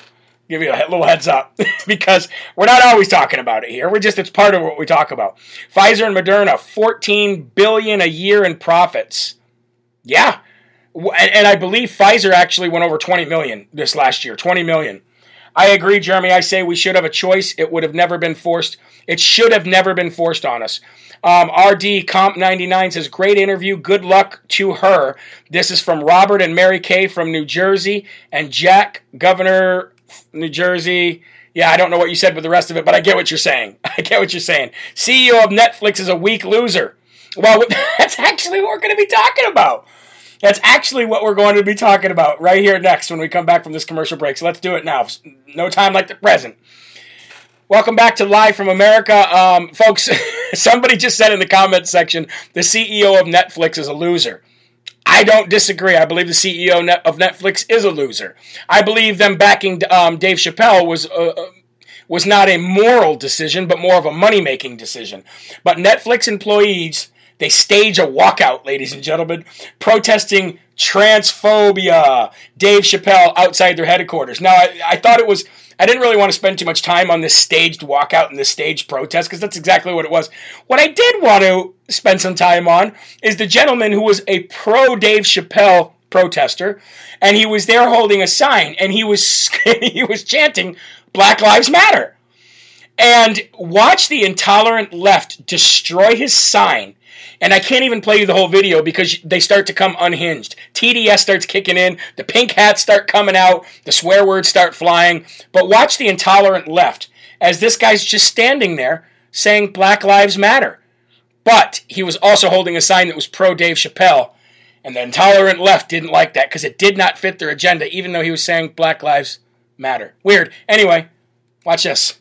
give you a little heads up because we're not always talking about it here. We're just it's part of what we talk about. Pfizer and Moderna, 14 billion a year in profits. Yeah. And, I believe Pfizer actually went over 20 million this last year. 20 million. I agree, Jeremy. I say we should have a choice. It would have never been forced. It should have never been forced on us. Um, RD Comp 99 says, Great interview. Good luck to her. This is from Robert and Mary Kay from New Jersey and Jack, Governor, New Jersey. Yeah, I don't know what you said with the rest of it, but I get what you're saying. I get what you're saying. CEO of Netflix is a weak loser. Well, that's actually what we're going to be talking about. That's actually what we're going to be talking about right here next when we come back from this commercial break. So let's do it now. No time like the present. Welcome back to Live from America. Um, folks, somebody just said in the comment section the CEO of Netflix is a loser. I don't disagree. I believe the CEO of Netflix is a loser. I believe them backing um, Dave Chappelle was uh, uh, was not a moral decision, but more of a money making decision. But Netflix employees they stage a walkout, ladies and gentlemen, protesting transphobia. Dave Chappelle outside their headquarters. Now, I, I thought it was. I didn't really want to spend too much time on this staged walkout and this staged protest because that's exactly what it was. What I did want to spend some time on is the gentleman who was a pro Dave Chappelle protester, and he was there holding a sign, and he was he was chanting "Black Lives Matter." And watch the intolerant left destroy his sign and I can't even play you the whole video because they start to come unhinged. TDS starts kicking in, the pink hats start coming out, the swear words start flying. But watch the intolerant left as this guy's just standing there saying Black Lives Matter. But he was also holding a sign that was pro Dave Chappelle. And the intolerant left didn't like that because it did not fit their agenda, even though he was saying Black Lives Matter. Weird. Anyway, watch this.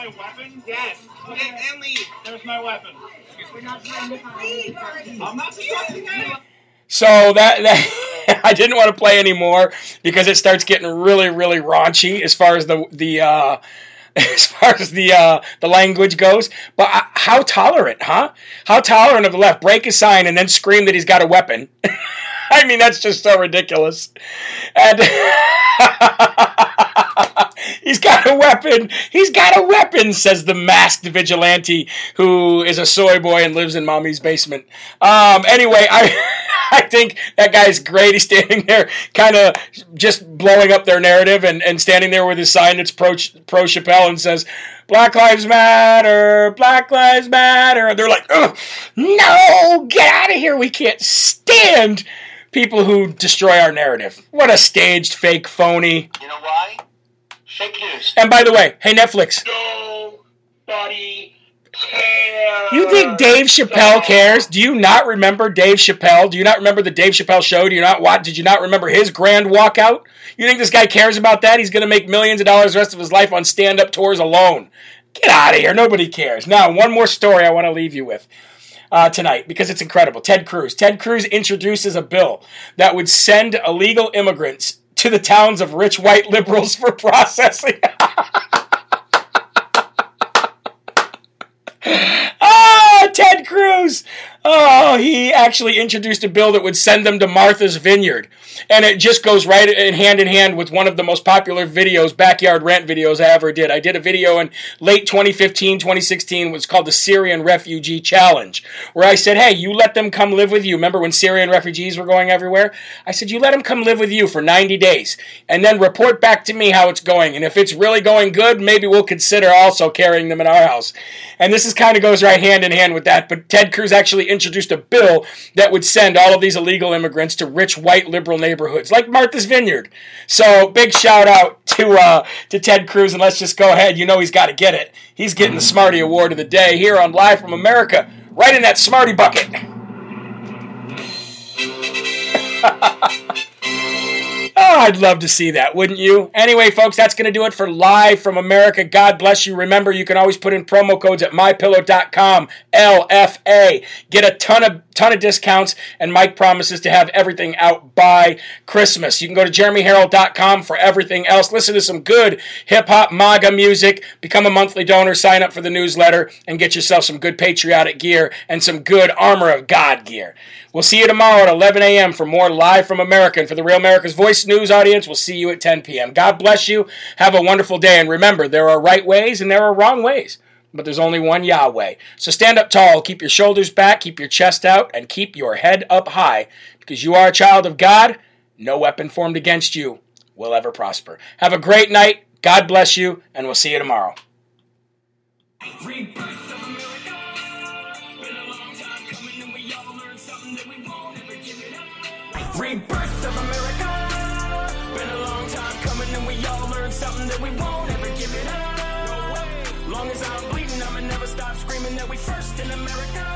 My weapon? Yes. Okay. And, and leave. There's my weapon. We're not trying to I'm not trying So that, that I didn't want to play anymore because it starts getting really, really raunchy as far as the the uh, as far as the uh, the language goes. But uh, how tolerant, huh? How tolerant of the left? Break a sign and then scream that he's got a weapon. I mean, that's just so ridiculous. And He's got a weapon. He's got a weapon, says the masked vigilante who is a soy boy and lives in mommy's basement. Um, anyway, I. I think that guy's great. He's standing there, kind of just blowing up their narrative, and, and standing there with his sign that's pro pro Chappelle and says, "Black Lives Matter, Black Lives Matter." And they're like, "No, get out of here! We can't stand people who destroy our narrative. What a staged, fake, phony." You know why? Fake news. And by the way, hey Netflix. Nobody cares. You think Dave Chappelle cares? Do you not remember Dave Chappelle? Do you not remember the Dave Chappelle show? Do you not what? Did you not remember his grand walkout? You think this guy cares about that? He's going to make millions of dollars the rest of his life on stand-up tours alone. Get out of here. Nobody cares. Now, one more story I want to leave you with. Uh, tonight because it's incredible. Ted Cruz. Ted Cruz introduces a bill that would send illegal immigrants to the towns of rich white liberals for processing. ah, Ted Cruz. Oh, he actually introduced a bill that would send them to Martha's Vineyard. And it just goes right in hand in hand with one of the most popular videos, backyard rant videos I ever did. I did a video in late 2015, 2016, was called the Syrian Refugee Challenge, where I said, hey, you let them come live with you. Remember when Syrian refugees were going everywhere? I said, you let them come live with you for 90 days and then report back to me how it's going. And if it's really going good, maybe we'll consider also carrying them in our house. And this is kind of goes right hand in hand with that. But Ted Cruz actually introduced a bill that would send all of these illegal immigrants to rich white liberal neighborhoods like Martha's Vineyard. So big shout out to uh, to Ted Cruz, and let's just go ahead. You know he's got to get it. He's getting the Smarty Award of the day here on Live from America, right in that Smarty bucket. Oh, I'd love to see that, wouldn't you? Anyway, folks, that's going to do it for Live from America. God bless you. Remember, you can always put in promo codes at mypillow.com, LFA. Get a ton of ton of discounts, and Mike promises to have everything out by Christmas. You can go to jeremyherrell.com for everything else. Listen to some good hip hop MAGA music, become a monthly donor, sign up for the newsletter, and get yourself some good patriotic gear and some good armor of God gear. We'll see you tomorrow at 11 a.m. for more Live from America. And for the Real America's Voice News audience, we'll see you at 10 p.m. God bless you. Have a wonderful day. And remember, there are right ways and there are wrong ways but there's only one Yahweh. So stand up tall, keep your shoulders back, keep your chest out, and keep your head up high, because you are a child of God. No weapon formed against you will ever prosper. Have a great night. God bless you, and we'll see you tomorrow. Rebirth of America. Been a long time coming, and we all learned something that we won't ever give it up. Long as I'm bleeding, I'ma never stop screaming that we first in America.